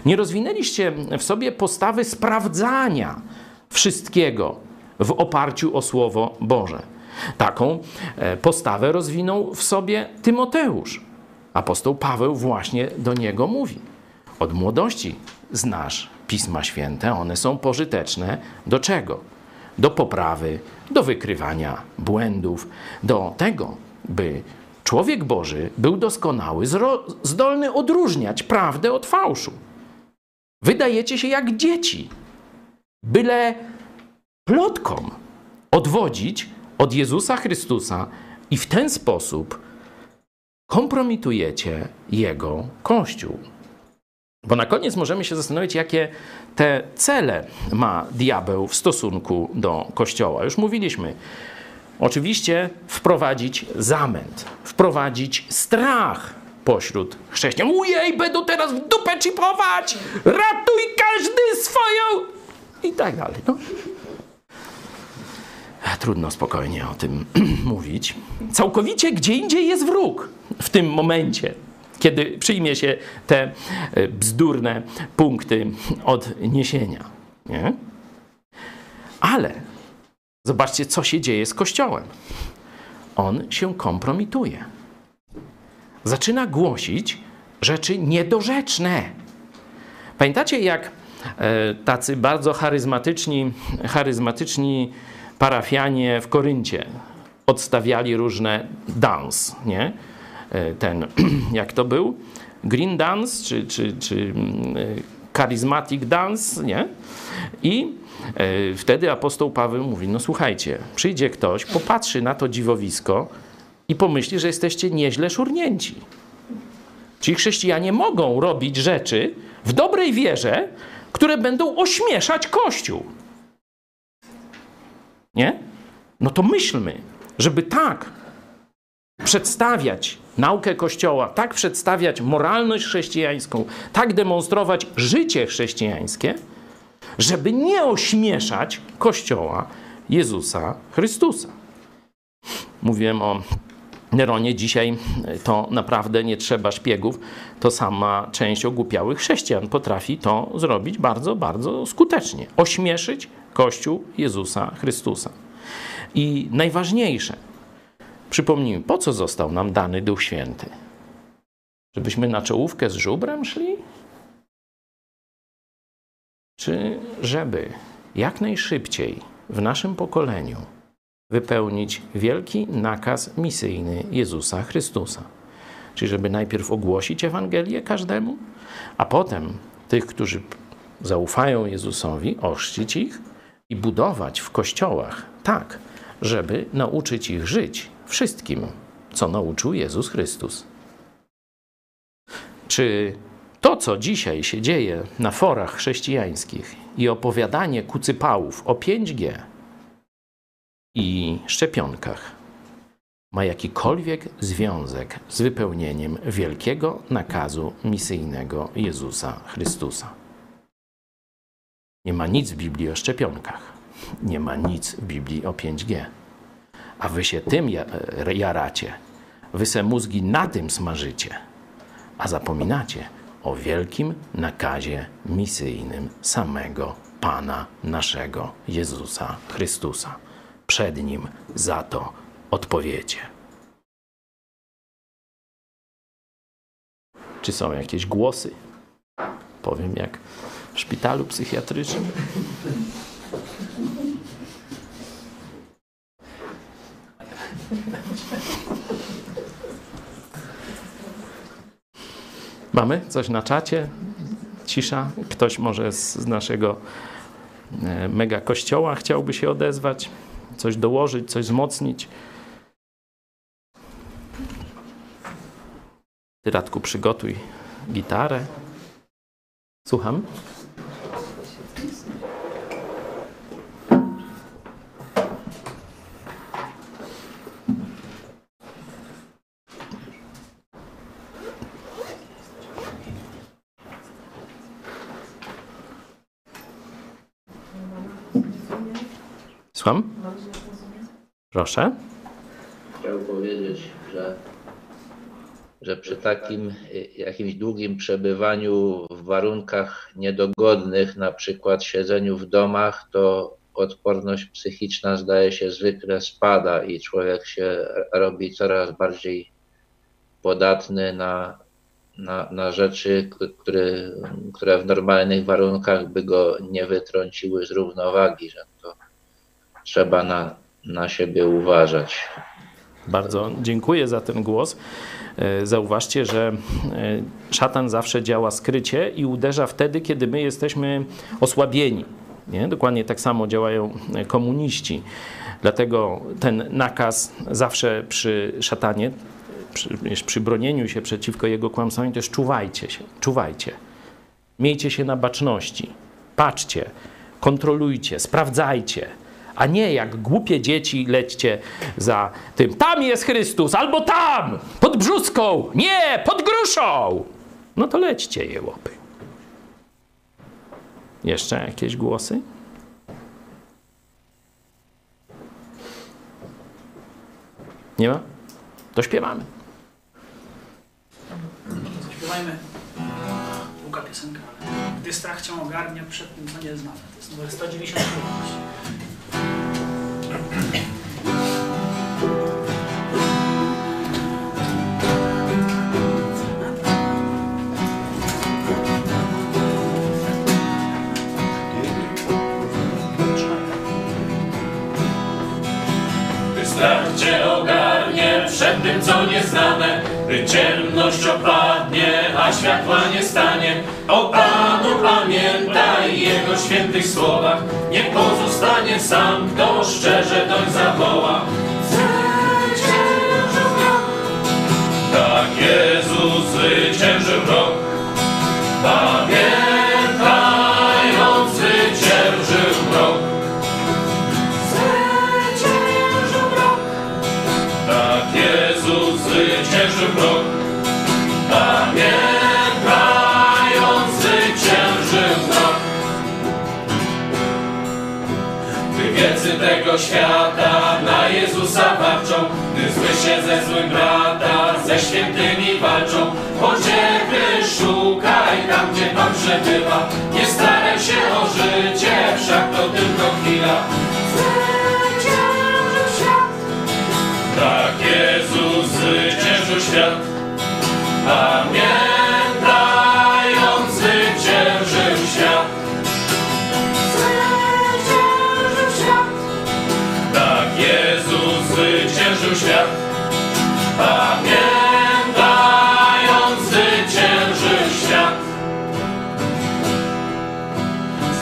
Nie rozwinęliście w sobie postawy sprawdzania wszystkiego w oparciu o Słowo Boże. Taką e, postawę rozwinął w sobie Tymoteusz. Apostoł Paweł właśnie do niego mówi. Od młodości znasz Pisma Święte, one są pożyteczne do czego? Do poprawy, do wykrywania błędów, do tego, by Człowiek Boży był doskonały, zdolny odróżniać prawdę od fałszu. Wydajecie się jak dzieci, byle plotkom odwodzić od Jezusa Chrystusa i w ten sposób kompromitujecie Jego Kościół. Bo na koniec możemy się zastanowić, jakie te cele ma diabeł w stosunku do Kościoła. Już mówiliśmy, Oczywiście wprowadzić zamęt, wprowadzić strach pośród chrześcijan. Ujej, będą teraz w dupę chipować! Ratuj każdy swoją! i tak dalej. No. Trudno spokojnie o tym mówić. Całkowicie gdzie indziej jest wróg w tym momencie, kiedy przyjmie się te e, bzdurne punkty odniesienia. Nie? Ale zobaczcie, co się dzieje z Kościołem. On się kompromituje. Zaczyna głosić rzeczy niedorzeczne. Pamiętacie, jak e, tacy bardzo charyzmatyczni, charyzmatyczni parafianie w Koryncie odstawiali różne dance, nie? E, ten, jak to był? Green dance, czy, czy, czy mm, charismatic dance, nie? I wtedy apostoł Paweł mówi, no słuchajcie, przyjdzie ktoś, popatrzy na to dziwowisko i pomyśli, że jesteście nieźle szurnięci. Ci chrześcijanie mogą robić rzeczy w dobrej wierze, które będą ośmieszać Kościół. Nie? No to myślmy, żeby tak przedstawiać naukę Kościoła, tak przedstawiać moralność chrześcijańską, tak demonstrować życie chrześcijańskie, żeby nie ośmieszać Kościoła Jezusa Chrystusa. Mówiłem o Neronie, dzisiaj to naprawdę nie trzeba szpiegów, to sama część ogłupiałych chrześcijan potrafi to zrobić bardzo, bardzo skutecznie. Ośmieszyć Kościół Jezusa Chrystusa. I najważniejsze, przypomnijmy, po co został nam dany Duch Święty? Żebyśmy na czołówkę z żubrem szli? Czy żeby jak najszybciej w naszym pokoleniu wypełnić wielki nakaz misyjny Jezusa Chrystusa? Czyli żeby najpierw ogłosić Ewangelię każdemu, a potem tych, którzy zaufają Jezusowi, ochrzcić ich i budować w kościołach tak, żeby nauczyć ich żyć wszystkim, co nauczył Jezus Chrystus. Czy to, co dzisiaj się dzieje na forach chrześcijańskich i opowiadanie kucypałów o 5G i szczepionkach ma jakikolwiek związek z wypełnieniem wielkiego nakazu misyjnego Jezusa Chrystusa? Nie ma nic w Biblii o szczepionkach. Nie ma nic w Biblii o 5G. A wy się tym jaracie. Wy se mózgi na tym smażycie. A zapominacie o wielkim nakazie misyjnym samego Pana naszego Jezusa Chrystusa. Przed Nim za to odpowiecie. Czy są jakieś głosy? Powiem jak w szpitalu psychiatrycznym. Mamy coś na czacie? Cisza? Ktoś może z, naszego e, mega kościoła chciałby się odezwać, coś dołożyć, coś wzmocnić? Radku, przygotuj gitarę. Słucham? Słucham? Proszę. Chciał powiedzieć, że, że przy takim y, jakimś długim przebywaniu w warunkach niedogodnych, na przykład siedzeniu w domach, to odporność psychiczna zdaje się zwykle spada i człowiek się robi coraz bardziej podatny na, na, na rzeczy, które, które w normalnych warunkach by go nie wytrąciły z równowagi, że to trzeba na, na siebie uważać. Bardzo dziękuję za ten głos. E, zauważcie, że e, szatan zawsze działa skrycie i uderza wtedy, kiedy my jesteśmy osłabieni. Nie? Dokładnie tak samo działają e, komuniści. Dlatego ten nakaz zawsze przy szatanie, przy, przy bronieniu się przeciwko jego kłamstwom, też czuwajcie się, czuwajcie. Miejcie się na baczności, patrzcie, kontrolujcie, sprawdzajcie a nie jak głupie dzieci lećcie za tym. Tam jest Chrystus, albo tam, pod brzuską, nie, pod gruszą. No to lećcie jełopy. Jeszcze jakieś głosy? Nie ma? To śpiewamy. Zaśpiewajmy. Długa piosenka, gdy strach cię ogarnia przed tym, co nie znane. To jest numer 195. えっ? Strach cię ogarnie przed tym, co nieznane, gdy ciemność opadnie, a światła nie stanie, o Panu pamiętaj Jego świętych słowach, nie pozostanie sam, kto szczerze doń zawoła. Tak Jezus zwyciężył rok. Pamiętaj, tego świata na Jezusa warczą, gdy zły się ze złym brata, ze świętymi walczą, pociechy szukaj tam, gdzie Pan przebywa. Nie staraj się o życie, wszak to tylko chwila. Zwyciężył świat. Tak Jezus zwyciężył świat. Pamiętaj, Pamiętaj, On zwyciężył świat.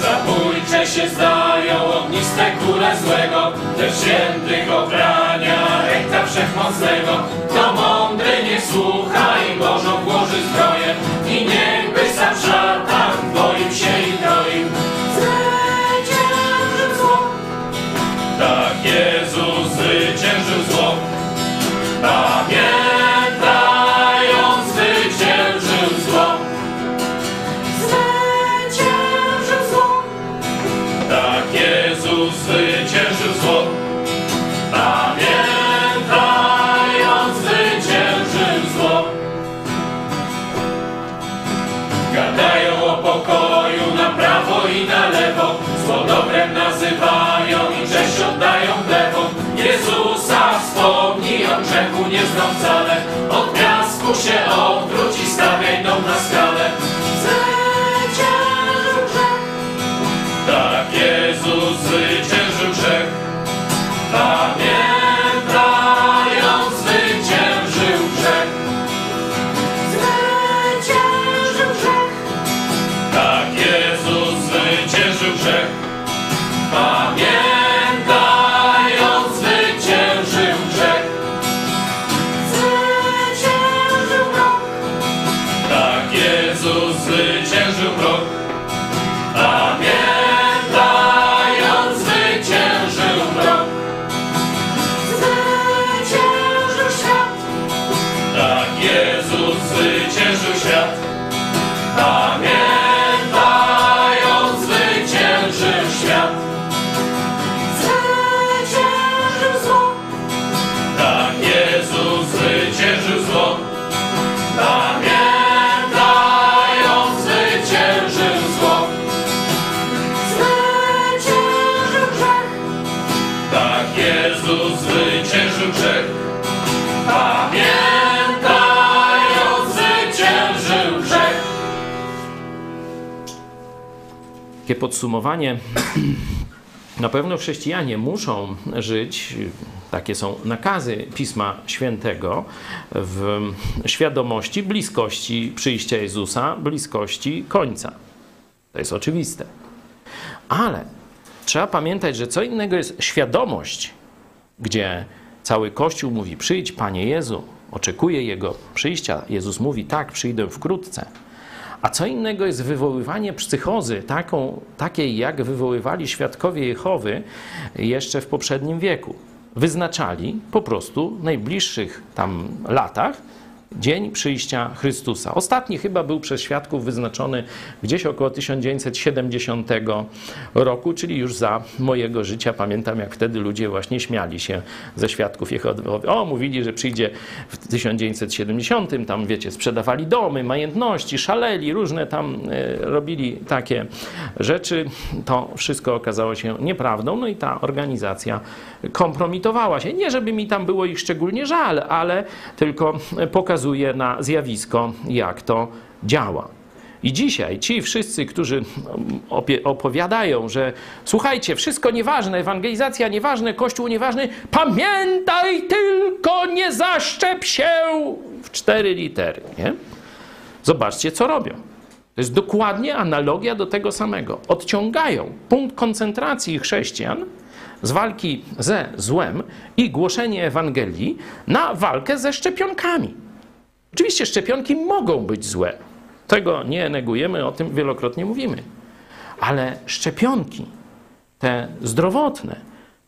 Zabójcze się zdają ogniste kule złego, te świętych obrania ręka wszechmocnego. Kto mądry niech słucha i Bożą włoży zbroję i niechby sam szatan oddają plewom. Jezusa wspomnij, on grzechu nie wcale, od piasku się odwróć i stawiaj dom na skalę. Takie podsumowanie. Na pewno chrześcijanie muszą żyć, takie są nakazy Pisma Świętego, w świadomości bliskości przyjścia Jezusa, bliskości końca. To jest oczywiste. Ale trzeba pamiętać, że co innego jest świadomość, gdzie cały Kościół mówi: Przyjdź, Panie Jezu, oczekuje Jego przyjścia. Jezus mówi: Tak, przyjdę wkrótce. A co innego jest wywoływanie psychozy, taką, takiej jak wywoływali świadkowie Jehowy jeszcze w poprzednim wieku. Wyznaczali po prostu w najbliższych tam latach dzień przyjścia Chrystusa. Ostatni chyba był przez świadków wyznaczony gdzieś około 1970 roku, czyli już za mojego życia. Pamiętam, jak wtedy ludzie właśnie śmiali się ze świadków Jehowy. O, mówili, że przyjdzie w 1970, tam wiecie, sprzedawali domy, majątności, szaleli, różne tam e, robili takie rzeczy. To wszystko okazało się nieprawdą, no i ta organizacja kompromitowała się. Nie, żeby mi tam było ich szczególnie żal, ale tylko pokazuje na zjawisko, jak to działa. I dzisiaj ci wszyscy, którzy opie- opowiadają, że słuchajcie, wszystko nieważne, ewangelizacja nieważne, kościół nieważny, pamiętaj tylko, nie zaszczep się w cztery litery, nie? Zobaczcie, co robią. To jest dokładnie analogia do tego samego. Odciągają punkt koncentracji chrześcijan z walki ze złem i głoszenie Ewangelii na walkę ze szczepionkami. Oczywiście szczepionki mogą być złe. Tego nie negujemy, o tym wielokrotnie mówimy. Ale szczepionki, te zdrowotne,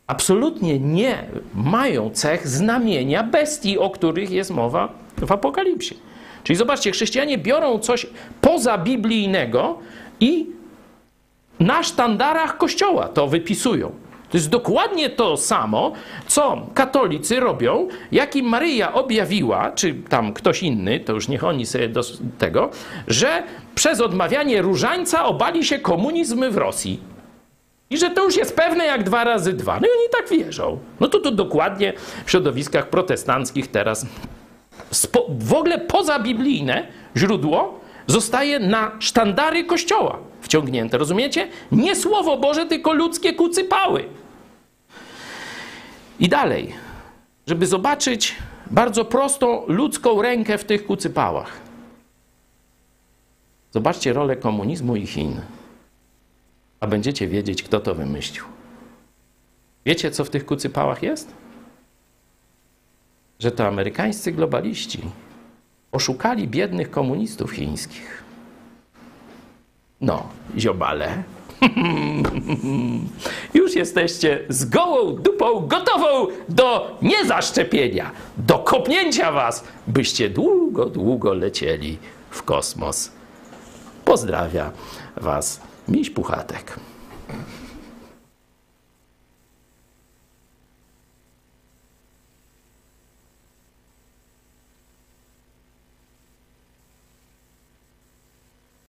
absolutnie nie mają cech znamienia bestii, o których jest mowa w Apokalipsie. Czyli zobaczcie, chrześcijanie biorą coś pozabiblijnego i na sztandarach kościoła to wypisują. To jest dokładnie to samo, co katolicy robią, jak im Maryja objawiła, czy tam ktoś inny, to już niech oni sobie do tego, że przez odmawianie różańca obali się komunizm w Rosji. I że to już jest pewne jak dwa razy dwa. No i oni tak wierzą. No to to dokładnie w środowiskach protestanckich teraz spo, w ogóle pozabiblijne źródło zostaje na sztandary kościoła wciągnięte. Rozumiecie? Nie słowo Boże, tylko ludzkie kucypały. I dalej, żeby zobaczyć bardzo prostą ludzką rękę w tych kucypałach. Zobaczcie rolę komunizmu i Chin, a będziecie wiedzieć, kto to wymyślił. Wiecie, co w tych kucypałach jest? Że to amerykańscy globaliści oszukali biednych komunistów chińskich. No, ziobale. Już jesteście z gołą dupą gotową do niezaszczepienia, do kopnięcia was, byście długo, długo lecieli w kosmos. Pozdrawia was Miś Puchatek.